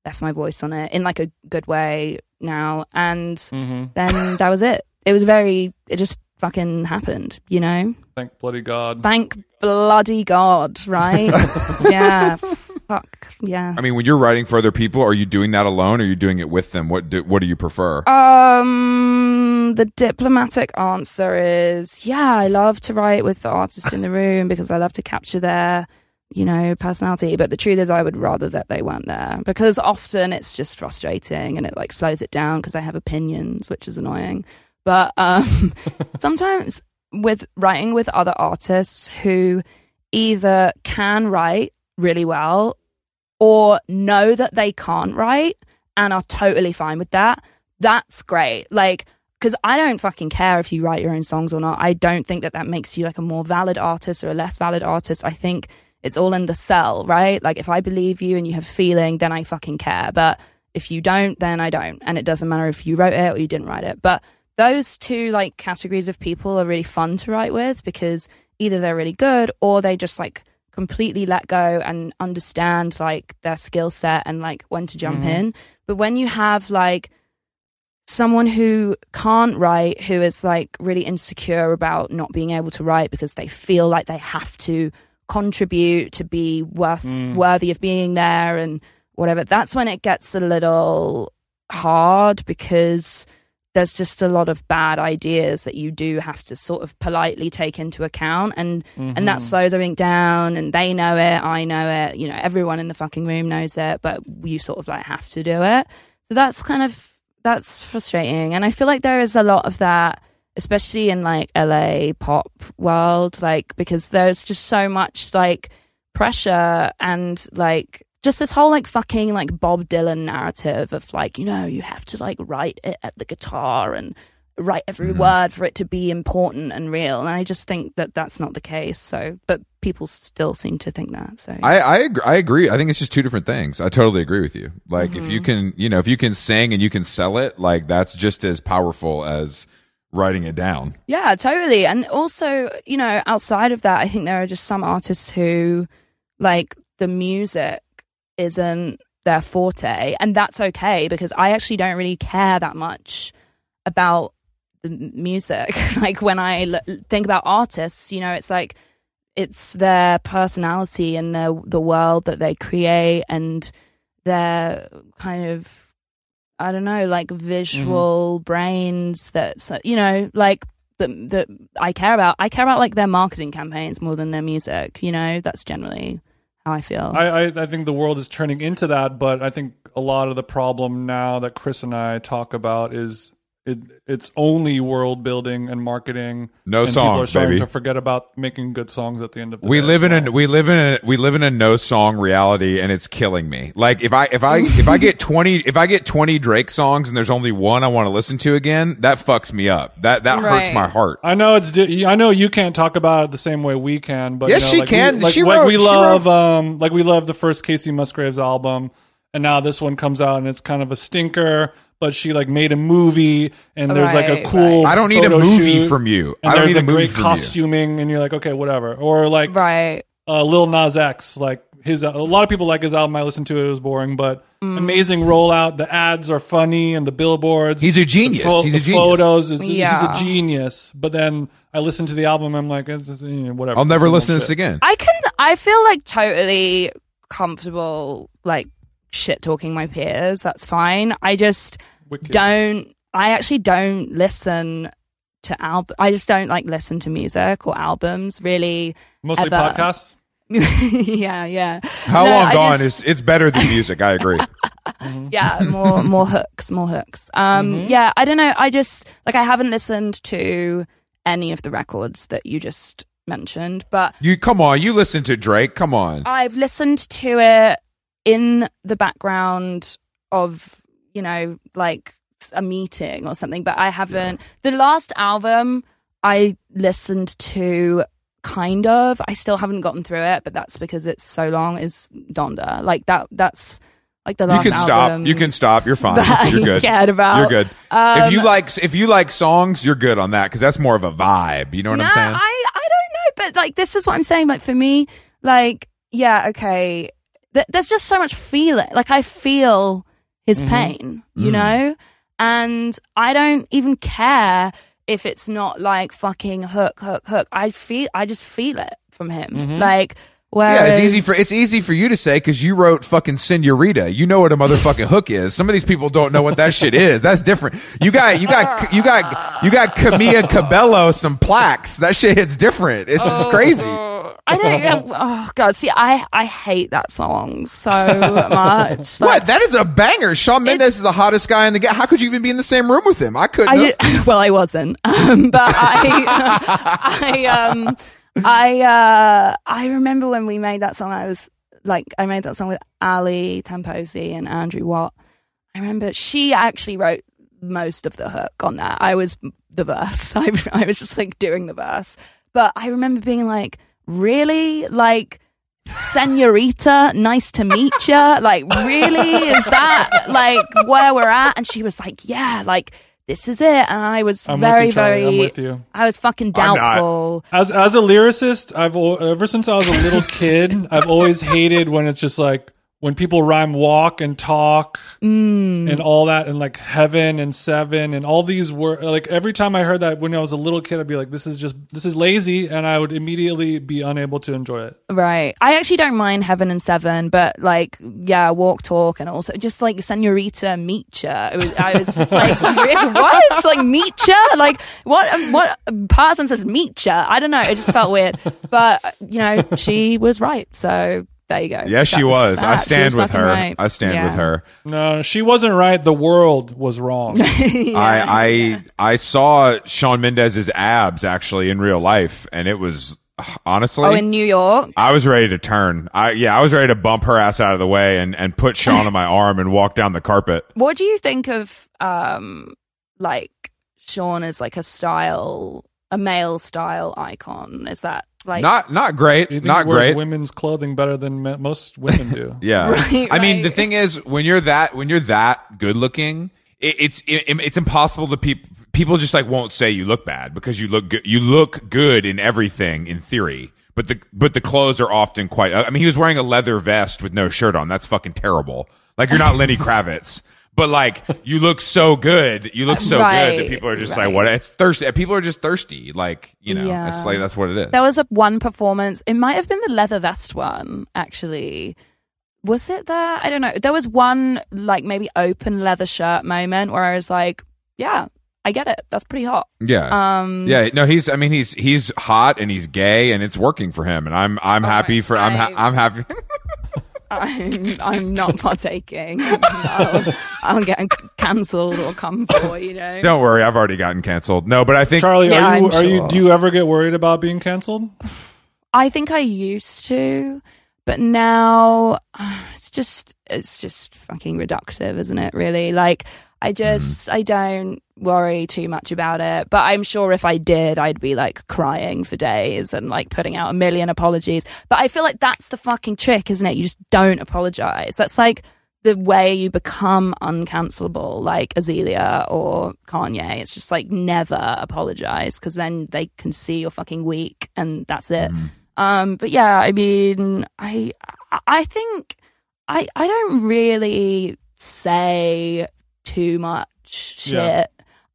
left my voice on it in like a good way now. And Mm-hmm. then that was it. It was very. It just fucking happened. You know. Thank bloody God. Thank bloody God. Right. yeah. Fuck. Yeah. I mean, when you're writing for other people, are you doing that alone, or are you doing it with them? What do, What do you prefer? Um, the diplomatic answer is yeah, I love to write with the artist in the room because I love to capture their, you know, personality. But the truth is, I would rather that they weren't there because often it's just frustrating and it like slows it down because I have opinions, which is annoying. But um, sometimes with writing with other artists who either can write really well or know that they can't write and are totally fine with that that's great. Like, because I don't fucking care if you write your own songs or not. I don't think that that makes you like a more valid artist or a less valid artist. I think it's all in the cell, right? Like, if I believe you and you have feeling, then I fucking care. But if you don't, then I don't. And it doesn't matter if you wrote it or you didn't write it. But those two like categories of people are really fun to write with because either they're really good or they just like completely let go and understand like their skill set and like when to jump mm-hmm. in. But when you have like someone who can't write, who is like really insecure about not being able to write because they feel like they have to contribute to be worth mm. worthy of being there and whatever. That's when it gets a little hard because there's just a lot of bad ideas that you do have to sort of politely take into account. And and that mm-hmm. slows everything down and they know it i know it you know everyone in the fucking room knows it but you sort of like have to do it. So that's kind of that's frustrating. And i feel like there is a lot of that especially in like la pop world like because there's just so much like pressure and like just this whole like fucking like Bob Dylan narrative of like, you know, you have to like write it at the guitar and write every word for it to be important and real. And I just think that that's not the case. So, but people still seem to think that. So, I I, ag- I agree. I think it's just two different things. I totally agree with you. Like if Mm-hmm. you can, you know, if you can sing and you can sell it, like that's just as powerful as writing it down. Yeah, totally. And also, you know, outside of that, I think there are just some artists who like the music isn't their forte, and that's okay because I actually don't really care that much about the music. like when I l- think about artists, you know, it's like it's their personality and their the world that they create and their kind of I don't know, like visual mm-hmm. brains that you know, like that that I care about. I care about like their marketing campaigns more than their music. You know, that's generally how I feel. I, I, I think the world is turning into that, but I think a lot of the problem now that Chris and I talk about is it it's only world building and marketing. No and people are starting baby. to forget about making good songs at the end of the We day live as in a we live in a we live in a no song reality and it's killing me. Like if I if I if I get 20 if I get 20 Drake songs and there's only one I want to listen to again, that fucks me up. That that hurts my heart. I know it's. I know you can't talk about it the same way we can, but Yes, you know, she like can. We, like, She like wrote- we she love, wrote- um, like we love the first Kacey Musgraves album, and now this one comes out and it's kind of a stinker. But she like made a movie, and there's like a Right, cool. I don't need a photo movie shoot, from you. And I don't there's need a a movie great from you. costuming, and you're like, okay, whatever. Or like right. uh, Lil Nas X, like his. A lot of people like his album. I listened to it; it was boring, but Mm. amazing rollout. The ads are funny, and the billboards. He's a genius. The, pho- He's a the genius. photos. Is, Yeah. He's a genius. But then I listened to the album. I'm like, it's, it's, eh, whatever. I'll never listen to this again. I can. I feel like totally comfortable, like shit talking my peers. That's fine. I just Wicked. don't. I actually don't listen to album. I just don't like listen to music or albums. Really. Mostly ever. podcasts. yeah, yeah. How No, long I gone just- is it's better than music. I agree. yeah more more hooks more hooks um yeah i don't know i just like i haven't listened to any of the records that you just mentioned but You come on, you listen to Drake. Come on. i've listened to it in the background of you know like a meeting or something but i haven't the last album i listened to kind of i still haven't gotten through it but that's because it's so long is donda like that that's like the last album. You can stop. You can stop. You're fine. You're good. cared about. You're good. if Um, you like if you like songs, you're good on that because that's more of a vibe. You know what no, I'm saying? I, I don't know, but like this is what I'm saying. Like for me, like yeah, okay. Th- there's just so much feeling. Like I feel his Mm-hmm. pain, Mm. you know, and I don't even care if it's not like fucking hook, hook, hook. I feel, I just feel it from him. Like whereas yeah, it's easy for it's easy for you to say because you wrote fucking Senorita. You know what a motherfucking hook is. Some of these people don't know what that shit is. That's different. You got you got you got you got Camila Cabello some plaques. That shit hits different. It's, it's crazy. I don't. Oh god, see, I I hate that song so much. What? That is a banger. Shawn Mendes is the hottest guy in the game. How could you even be in the same room with him? I couldn't. I did, well, I wasn't, um, but I, I, um, I, uh, I remember when we made that song. I was like, I made that song with Ali Tamposi and Andrew Watt. I remember she actually wrote most of the hook on that. I was the verse. I, I was just like doing the verse, but I remember being like, really, like. Senorita, nice to meet you. Like, really? Is that like where we're at? And she was like, yeah, like this is it. And I was I'm very, with you, very, I'm with you. I was fucking doubtful. As as a lyricist, I've ever since I was a little kid, I've always hated when it's just like when people rhyme walk and talk Mm. and all that and like heaven and seven and all these were like every time I heard that when I was a little kid I'd be like this is just this is lazy and I would immediately be unable to enjoy it. Right. I actually don't mind Heaven and Seven, but like, yeah, Walk Talk and also just like Senorita. It was, I was just like, what? It's like Meetcha? Like, what, what person says Meetcha? I don't know. It just felt weird. But, you know, she was right. So there you go. Yes, she That was. I that. She stand was with her. right. I stand Yeah. with her. No, she wasn't right. The world was wrong. I I I saw Shawn Mendes's abs actually in real life, and it was honestly. Oh, in New York? I was ready to turn. I yeah, I was ready to bump her ass out of the way and and put Shawn on my arm and walk down the carpet. What do you think of, um, like, Shawn as like a style, a male style icon? Is that like, Not not great, you think not he wears great. women's clothing better than me- most women do? Yeah. Right, I mean, right. the thing is, when you're that, when you're that good looking, it, it's it, it's impossible to people. People just like won't say you look bad because you look good. You look good in everything in theory, but the but the clothes are often quite. I mean, he was wearing a leather vest with no shirt on. That's fucking terrible. Like you're not Lenny Kravitz. But like you look so good, you look so good that people are just right. like, "What?" It's thirsty. People are just thirsty. Like you know, Yeah. it's like that's what it is. There was a one performance. It might have been the leather vest one, actually. Was it there? I don't know. There was one like maybe open leather shirt moment where I was like, "Yeah, I get it. That's pretty hot." yeah, Um, Yeah, no, he's. I mean, he's he's hot and he's gay and it's working for him, and I'm I'm happy right, for I'm ha- I'm happy. I'm I'm not partaking. I'll, I'll get cancelled or come for you know. Don't worry, I've already gotten canceled. No, but I think Charli, Yeah, are you I'm are you do you ever get worried about being canceled? I think I used to, but now it's just it's just fucking reductive, isn't it? Really, like I just I don't worry too much about it. But I'm sure if I did, I'd be like crying for days and like putting out a million apologies. But I feel like that's the fucking trick, isn't it? You just don't apologize. That's like the way you become uncancelable, like Azealia or Kanye. It's just like never apologize because then they can see you're fucking weak and that's it. Um, but yeah, I mean, I I think I I don't really say too much shit. Yeah.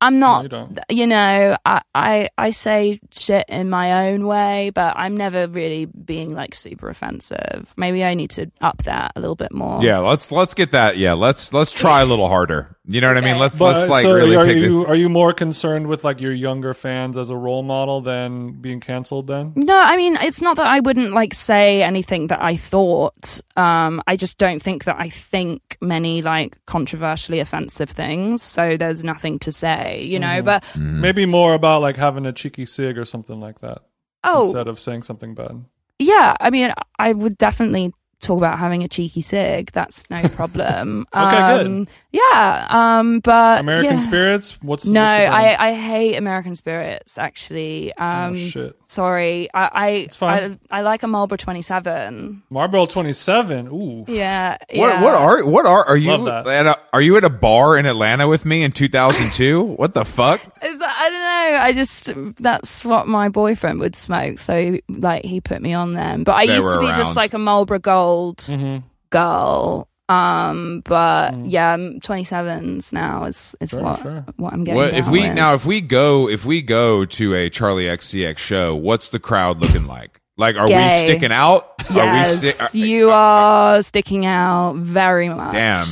I'm No, not, you don't. you know, I, I I say shit in my own way, but I'm never really being like super offensive. Maybe I need to up that a little bit more. yeah, let's let's get that. Yeah, let's let's try a little harder. You know what I mean? Let's But let's like so really are take the. you are you more concerned with like your younger fans as a role model than being canceled? Then No, I mean it's not that I wouldn't like say anything that I thought. Um, I just don't think that I think many like controversially offensive things. So there's nothing to say, you know. Mm-hmm. But mm. maybe more about like having a cheeky sig or something like that oh, instead of saying something bad. yeah, I mean I would definitely talk about having a cheeky sig. That's no problem. Okay, good. Um, Yeah, um, but American yeah. Spirits. What's No, what's the? I, I hate American Spirits. Actually, um, oh shit. sorry, I I, It's fine. I I like a Marlboro Twenty Seven. Marlboro twenty seven. Ooh. Yeah, What yeah. what are what are are you Love that. at a, are you at a bar in Atlanta with me in 2002? what the fuck? Is that- I don't know. I just that's what my boyfriend would smoke, so like he put me on them. But I They used to be around. just like a Marlboro Gold hmm girl. Um, but Mm. yeah, twenty sevens now is is Sure, what sure. what I'm getting. What if we with. now if we go if we go to a Charli XCX show? What's the crowd looking like? Like, are we sticking out? Are Yes, we sti- are- you are sticking out very much. Damn.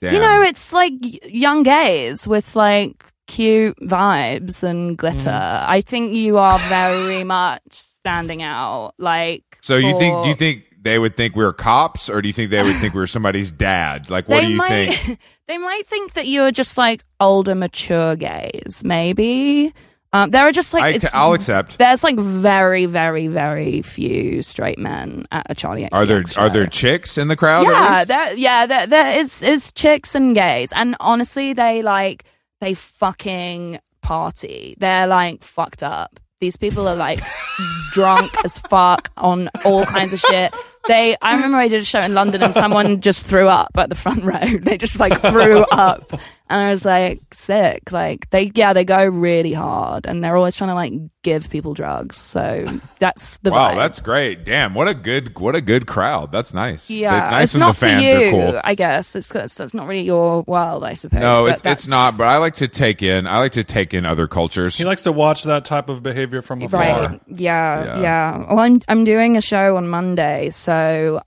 Damn. You know, it's like young gays with like cute vibes and glitter. Mm. I think you are very much standing out. Like, So you think? Do you think they would think we were cops, or do you think they would think we were somebody's dad? Like, what they do you might, think? they might think that you're just like older, mature gays. Maybe um, there are just like I, it's, will accept. there's like very, very, very few straight men at a Charli XCX Are there show. are there chicks in the crowd? yeah, there, yeah, there, there is is chicks and gays, and honestly, they like they fucking party. They're like fucked up. These people are like drunk as fuck on all kinds of shit. They I remember I did a show in London and someone just threw up at the front row. They just like threw up. And I was like, sick. Like they yeah, they go really hard and they're always trying to like give people drugs. So that's the Wow, vibe. that's great. Damn, what a good what a good crowd. That's nice. yeah, it's nice when not the fans for you, are cool. I guess it's, it's it's not really your world, I suppose. No, but it's it's not. But I like to take in. I like to take in other cultures. He likes to watch that type of behavior from afar. Right. Yeah, Yeah. yeah. Well, I'm I'm doing a show on Monday, so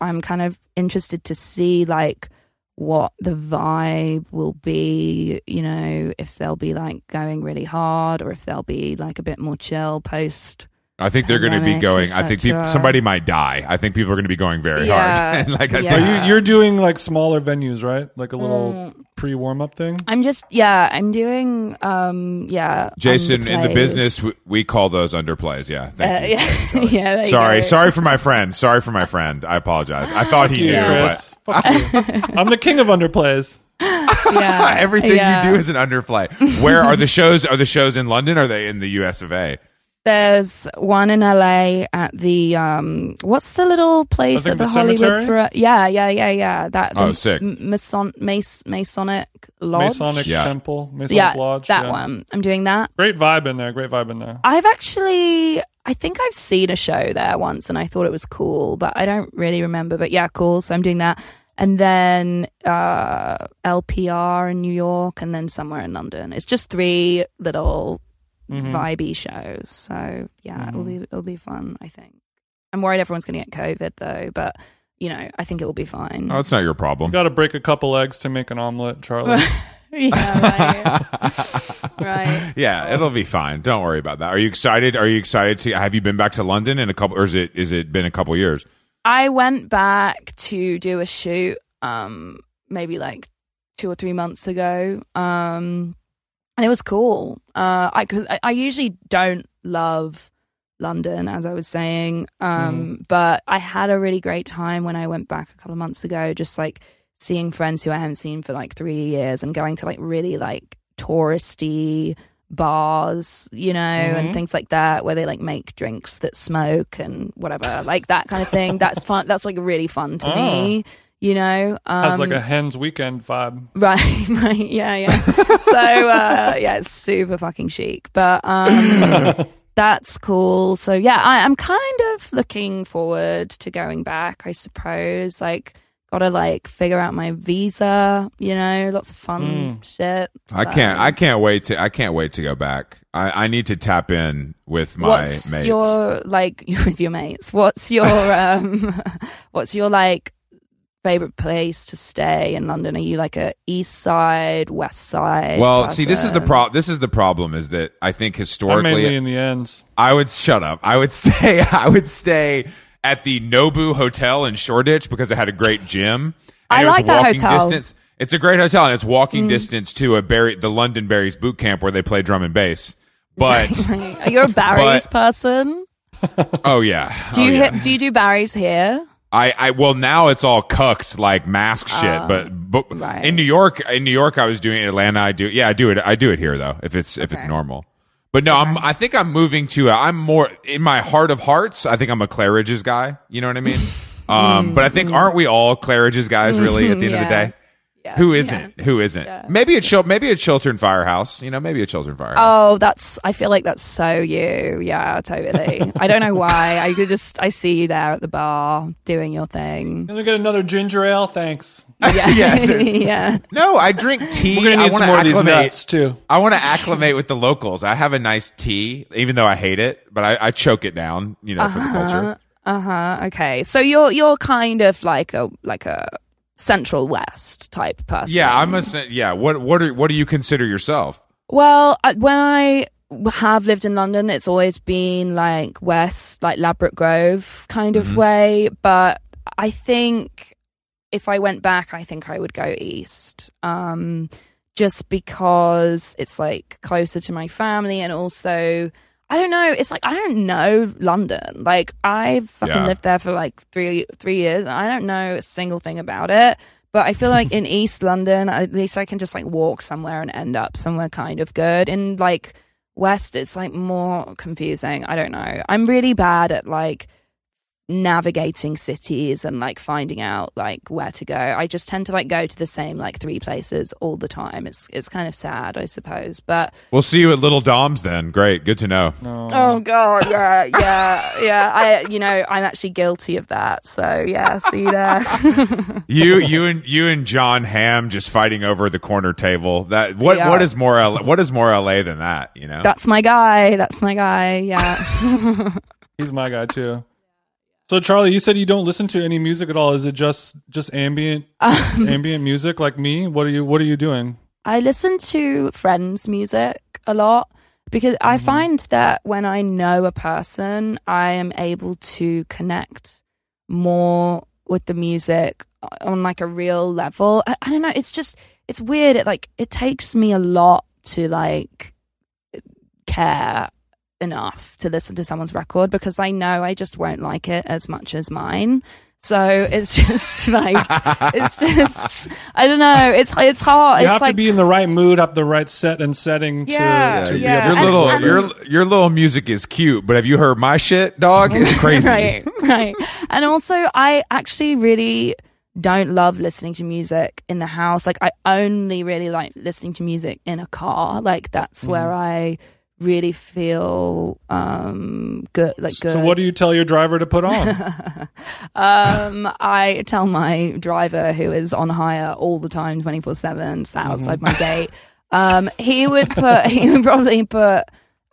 I'm kind of interested to see like what the vibe will be. You know, if they'll be like going really hard, or if they'll be like a bit more chill post. I think they're going to be pandemic, going. I think people, etc. somebody might die. I think people are going to be going very Yeah. hard. and like, I Yeah. But you, you're doing like smaller venues, right? Like a little Mm. pre warm up thing. I'm just yeah. I'm doing um yeah. Jason, in the underplays. business, we, we call those underplays. Yeah. Uh, you. yeah, yeah. there you Sorry, go. sorry for my friend. Sorry for my friend. I apologize. I thought he knew, Yeah. Chris. Fuck you. I'm the king of underplays. Yeah, everything yeah. you do is an underplay. Where are the shows? Are the shows in London? Or are they in the US of A? There's one in LA at the um what's the little place at the, the Hollywood cemetery? yeah yeah yeah yeah that the Oh, sick. Mason Mas- Masonic Lodge Masonic Yeah. Temple, Masonic yeah Lodge. that yeah. one I'm doing that Great vibe in there. Great vibe in there. I've actually I think I've seen a show there once and I thought it was cool but I don't really remember but yeah cool so I'm doing that and then uh LPR in New York and then somewhere in London it's just three little Mhm. vibey shows. So yeah, it'll Mhm. be it'll be fun. I think. I'm worried everyone's going to get COVID though, but you know, I think it will be fine. Oh, it's not your problem. You Got to break a couple eggs to make an omelet, Charli. yeah, right. right. yeah, it'll be fine. Don't worry about that. Are you excited? Are you excited to have you been back to London in a couple or is it is it been a couple years? I went back to do a shoot, um, maybe like two or three months ago, um, and it was cool. Uh, I, cause I usually don't love London, as I was saying, um, but I had a really great time when I went back a couple of months ago. Just like seeing friends who I haven't seen for like three years, and going to like really like touristy bars, you know, and Mhm. things like that, where they like make drinks that smoke and whatever, like that kind of thing. That's fun. That's like really fun to me, you know. Um, Has like a hen's weekend vibe. Right, right, yeah, yeah. so uh, yeah, it's super fucking chic, but um, that's cool. So yeah, I, I'm kind of looking forward to going back. I suppose, like, gotta like figure out my visa. You know, lots of fun Mm. shit. I can't I can't wait to I can't wait to go back. I, I need to tap in with my what's mates. your like with your mates? What's your um, what's your like favorite place to stay in London? Are you like a east side, west side? well, see, this is the person? pro. This is the problem is that I think I'm historically, mainly in the ends. I would shut up. I would say I would stay at the Nobu Hotel in Shoreditch because it had a great gym. And I it was like that hotel. Distance. It's a great hotel and it's walking Mm. distance to a Barry, the London Barry's boot camp where they play drum and bass. But Are you a Barry's But- person? oh yeah, Do you oh, yeah. hit, do you do Barry's here? I, I well now it's all cooked like mask shit, but but Oh, right. in New York, in New York, I was doing it. Atlanta, I do. Yeah, I do it. I do it here though, if it's if it's normal. But no, I'm. I think I'm moving to. A, I'm more in my heart of hearts. I think I'm a Claridge's guy. You know what I mean? Um, but I think aren't we all Claridge's guys really at the end of the Mm. Day? Yeah. Who Yeah. isn't? Who isn't? Yeah. Maybe a Chil- maybe a Chiltern Firehouse. You know, maybe a Chiltern Firehouse. Oh, that's. I feel like that's so you. Yeah, totally. I don't know why. I could just. I see you there at the bar doing your thing. Can we get another ginger ale? Thanks. Yeah, Yeah. yeah. No, I drink tea. We're gonna I need wanna some more of these acclimate- nuts too. I want to acclimate with the locals. I have a nice tea, even though I hate it, but I, I choke it down, you know, for the culture. Uh huh. Okay, so you're you're kind of like a like a central west type person. Yeah, I'm a yeah. What what are what do you consider yourself? Well, I- when I have lived in London, it's always been like west, like Ladbroke Grove kind of Mhm. way. But I think if I went back, I think I would go east. Um, just because it's like closer to my family and also I don't know, it's like I don't know London. Like I've fucking Yeah. lived there for like three three years and I don't know a single thing about it. But I feel like in East London, at least I can just like walk somewhere and end up somewhere kind of good. In like West, it's like more confusing. I don't know. I'm really bad at like navigating cities and like finding out like where to go. I just tend to like go to the same like three places all the time. It's it's kind of sad, I suppose. But We'll see you at Little Dom's then. Great, good to know. oh god, yeah, yeah, yeah. I you know I'm actually guilty of that. So yeah, see you there. You, you and you and Jon Hamm just fighting over the corner table. That what Yeah. what is more L- what is more LA than that? You know. That's my guy. That's my guy. Yeah. He's my guy too. So Charli, you said you don't listen to any music at all. Is it just just ambient Um, ambient music like me? What are you What are you doing? I listen to friends' music a lot because I find that when I know a person, I am able to connect more with the music on like a real level. I, I don't know. It's just it's weird. It like it takes me a lot to like care enough to listen to someone's record because I know I just won't like it as much as mine. So it's just like it's just I don't know. It's it's hard. You it's have like to be in the right mood, have the right set and setting Yeah, to, to yeah. be your able to And- little and- your your little music is cute, but have you heard my shit, dog? It's crazy. right, right. And also, I actually really don't love listening to music in the house. Like, I only really like listening to music in a car. Like, that's Mm-hmm. where I really feel um good like good So what do you tell your driver to put on? um i tell my driver who is on hire all the time 24 7 sat Mm-hmm. outside my gate um he would put he would probably put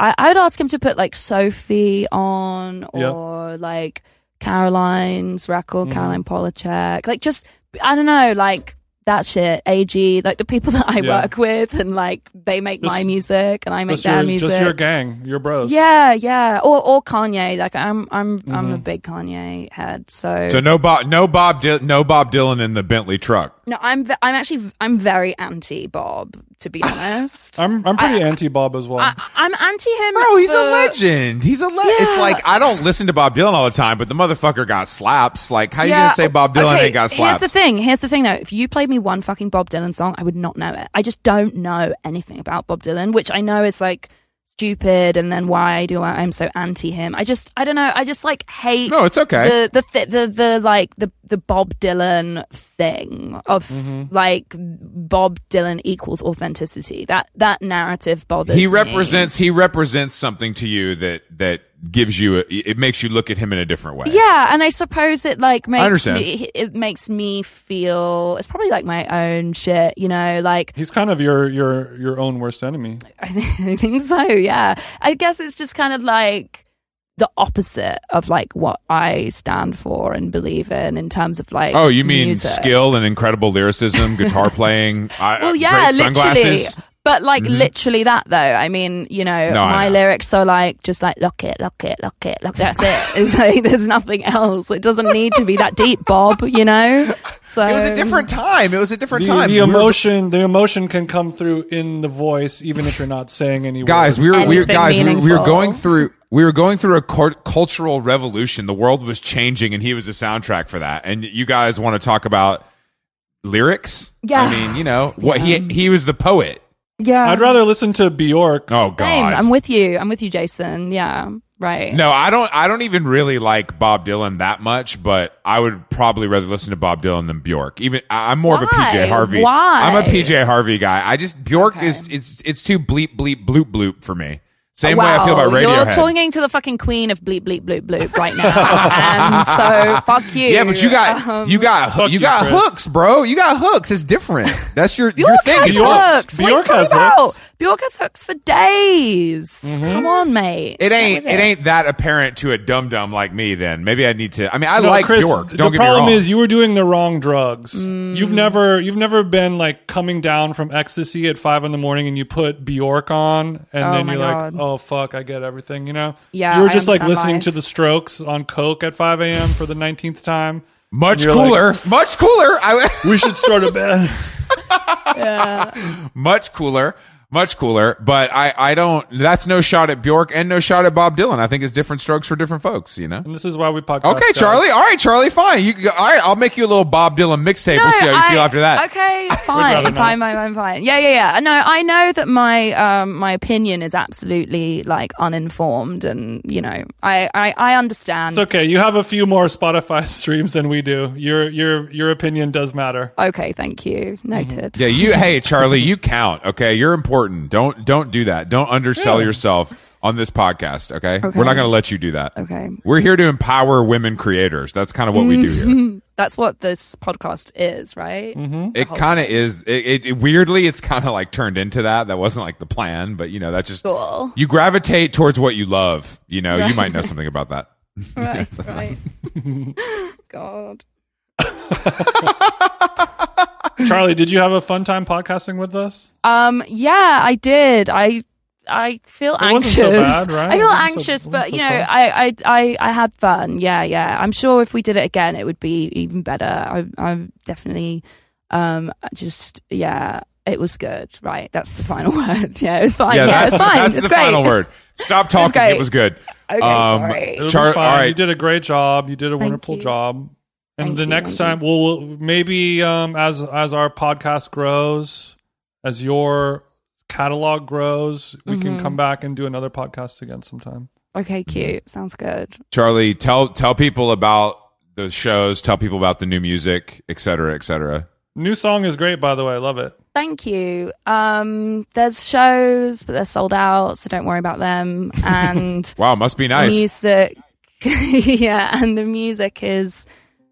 I, I would ask him to put like sophie on Yep. or like caroline's record Mhm. caroline polachek like just i don't know like that shit ag like the people that i Yeah. work with and like they make my music and i make their your, music just your gang, your bros. yeah, yeah, or or Kanye. Like I'm, I'm, I'm a Mhm. big Kanye head. So, So no Bob, no Bob, Dil- no Bob Dylan in the Bentley truck. no, I'm, I'm actually, I'm very anti Bob. To be honest, I'm I'm pretty anti Bob as well. I, I'm anti him. Bro, he's a legend. He's a legend. It's like I don't listen to Bob Dylan all the time, but the motherfucker got slaps. Like, how are you gonna say Bob Dylan okay, ain't got slaps? Here's the thing. Here's the thing, though. If you played me one fucking Bob Dylan song, I would not know it. I just don't know anything about Bob Dylan, which I know is like stupid. And then why do I? I'm so anti him. I just, I don't know. I just like hate. No, it's okay. the the th- the the like the the Bob Dylan thing of Mm-hmm. like Bob Dylan equals authenticity. That that narrative bothers he me. represents he represents something to you that that gives you a, it makes you look at him in a different way. Yeah, and I suppose it like makes understand. me it makes me feel it's probably like my own shit, you know, like He's kind of your your your own worst enemy. I think so, yeah. I guess it's just kind of like the opposite of like what I stand for and believe in in terms of like Oh, you mean music. skill and incredible lyricism, guitar playing? I, Well, uh, yeah, great literally. sunglasses. But like mm-hmm. literally that though. I mean, you know, No, my know. lyrics are like just like lock it, lock it, lock it, lock. That's it. It's like there's nothing else. It doesn't need to be that deep, Bob. You know. So It was a different time. It was a different The, time. the emotion the emotion can come through in the voice even if you're not saying any guys, words. we were we were Anything guys, we were, we were going through we were going through a cur- cultural revolution. The world was changing, and he was the soundtrack for that. And you guys want to talk about lyrics? Yeah. I mean, you know what he he was the poet. Yeah. I'd rather listen to Bjork. Oh God, Same. I'm with you. I'm with you, Jason. Yeah. Right. No, I don't. I don't even really like Bob Dylan that much, but I would probably rather listen to Bob Dylan than Bjork. Even I- I'm more of a PJ Harvey. Why? I'm a PJ Harvey guy. I just Bjork Okay. is it's it's too bleep bleep bloop bloop for me. Same way I feel about about You're talking to the fucking queen of bleep bleep bloop bloop right now, and so fuck you. yeah, but you got Um, you got you you, got Chris. hooks, bro. You got hooks. It's different. That's your your thing. has is Bjork- hooks. hooks. What are you talking has about? hooks. Bjork has hooks for days. Come on, mate. It ain't Get it ain't that apparent to a dum dum like me. Then maybe I need to. I mean, I No, like Chris, Bjork. the Don't get problem me wrong. The problem is you were doing the wrong drugs. Mm. You've never you've never been like coming down from ecstasy at five in the morning and you put Bjork on and Oh then you're God. like, oh fuck, I get everything. You know? Yeah, You were I just like understand listening life. to the Strokes on Coke at five a.m. for the nineteenth time. much you're like- cooler. much cooler. I, We should start a band. Yeah. much cooler. Much cooler. But I, I don't. That's no shot at Bjork and no shot at Bob Dylan. I think it's different strokes for different folks. You know. And this is why we podcast. Okay, guys. Charli. All right, Charli. Fine. You all right? I'll make you a little Bob Dylan mixtape. we'll see how you I- feel after that. Okay, fine, fine, fine, fine, fine. Yeah, yeah, yeah. No, I know that my um my opinion is absolutely like uninformed, and you know, I I, I understand. It's okay. You have a few more Spotify streams than we do. Your your your opinion does matter. okay, thank you. Noted. Yeah, you. Hey, Charli, you count. Okay, you're important. Don't don't do that. Don't undersell Yeah. yourself on this podcast. Okay, Okay. we're not going to let you do that. Okay, We're here to empower women creators. That's kind of what we do here. that's what this podcast is, right? Mm-hmm. It kind of is. It, it, it- weirdly, it's kind of like turned into that. That wasn't like the plan, but you know, that just Cool. you gravitate towards what you love. You know, you might know something about that. Right, right. God. Charli, did you have a fun time podcasting with us? Um. Yeah, I did. I. I feel It anxious. wasn't so bad, right? I It feel wasn't so- anxious, it but you so know, tough. I, I, I, I had fun. Yeah, yeah. I'm sure if we did it again, it would be even better. I, I'm definitely, um, just yeah, it was good. Right, that's the final word. Yeah, it was fine. Yeah, that's, it's fine. that's it's the great. final word. Stop talking. great. It was good. Okay, Um, sorry. It'll Char- fine. all right. You did a great job. You did a Thank wonderful you. job. And Thank the you, next thank time, we'll, we'll maybe um, as as our podcast grows, as your catalog grows, we Mm-hmm. can come back and do another podcast again sometime. Okay, cute. Sounds good. Charli, tell tell people about the shows. Tell people about the new music, et cetera, et cetera. New song is great, by the way. I love it. Thank you. Um, there's shows, but they're sold out, so don't worry about them. And Wow, must be nice. music yeah and the music is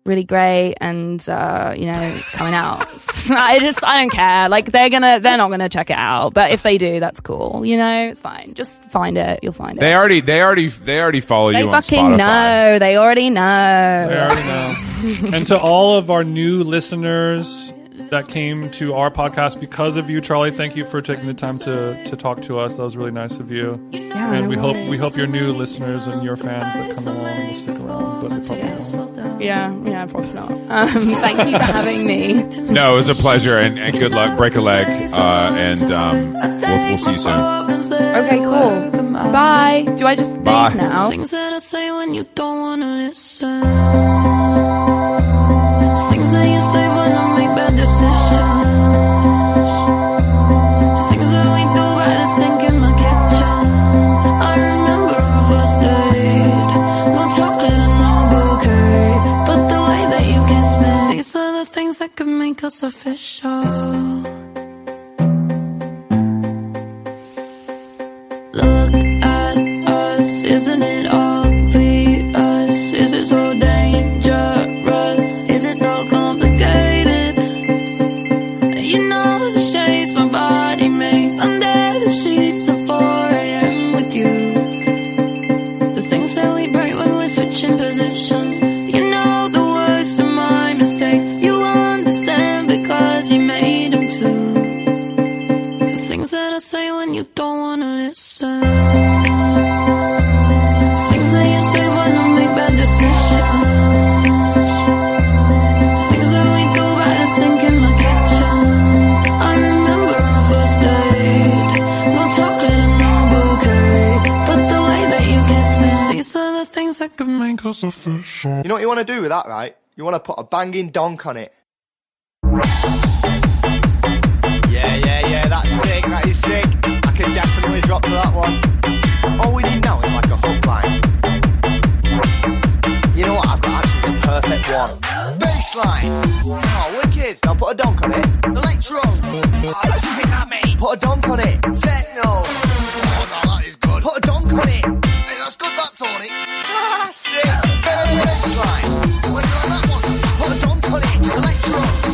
really great and uh you know it's coming out. I just i don't care. Like they're gonna they're not gonna check it out. But if they do that's cool. You know it's fine. Just find it. You'll find it. They already, they already, they already follow they you on fucking Spotify. know. They already know. I already know. and to all of our new listeners that came to our podcast because of you, Charli, thank you for taking the time to to talk to us. That was really nice of you. yeah, And we hope we hope your new listeners and your fans that come along will stick around, but they probably won't. yeah yeah probably not um thank you for having me No, it was a pleasure, and, and good luck. Break a leg, uh, and um, we'll, we'll see you soon. okay cool bye do i just Bye. leave now Things that I say when you don't wanna listen. Things that you say when I make bad decisions. Things that could make us official. Look at us, isn't it us official. You know what you want to do with that, right? You want to put a banging donk on it. Yeah, yeah, yeah, that's sick, that is sick. I can definitely drop to that one. All we need now is like a hook line. You know what? I've got actually the perfect one. Bassline. Oh, wicked. Now put a donk on it. Electro. Oh, that's sick, that mate. Put a donk on it. Techno. Oh, no, that is good. Put a donk on it on it. That's it. Better bassline. Well, you like that one? Hold on, put it later.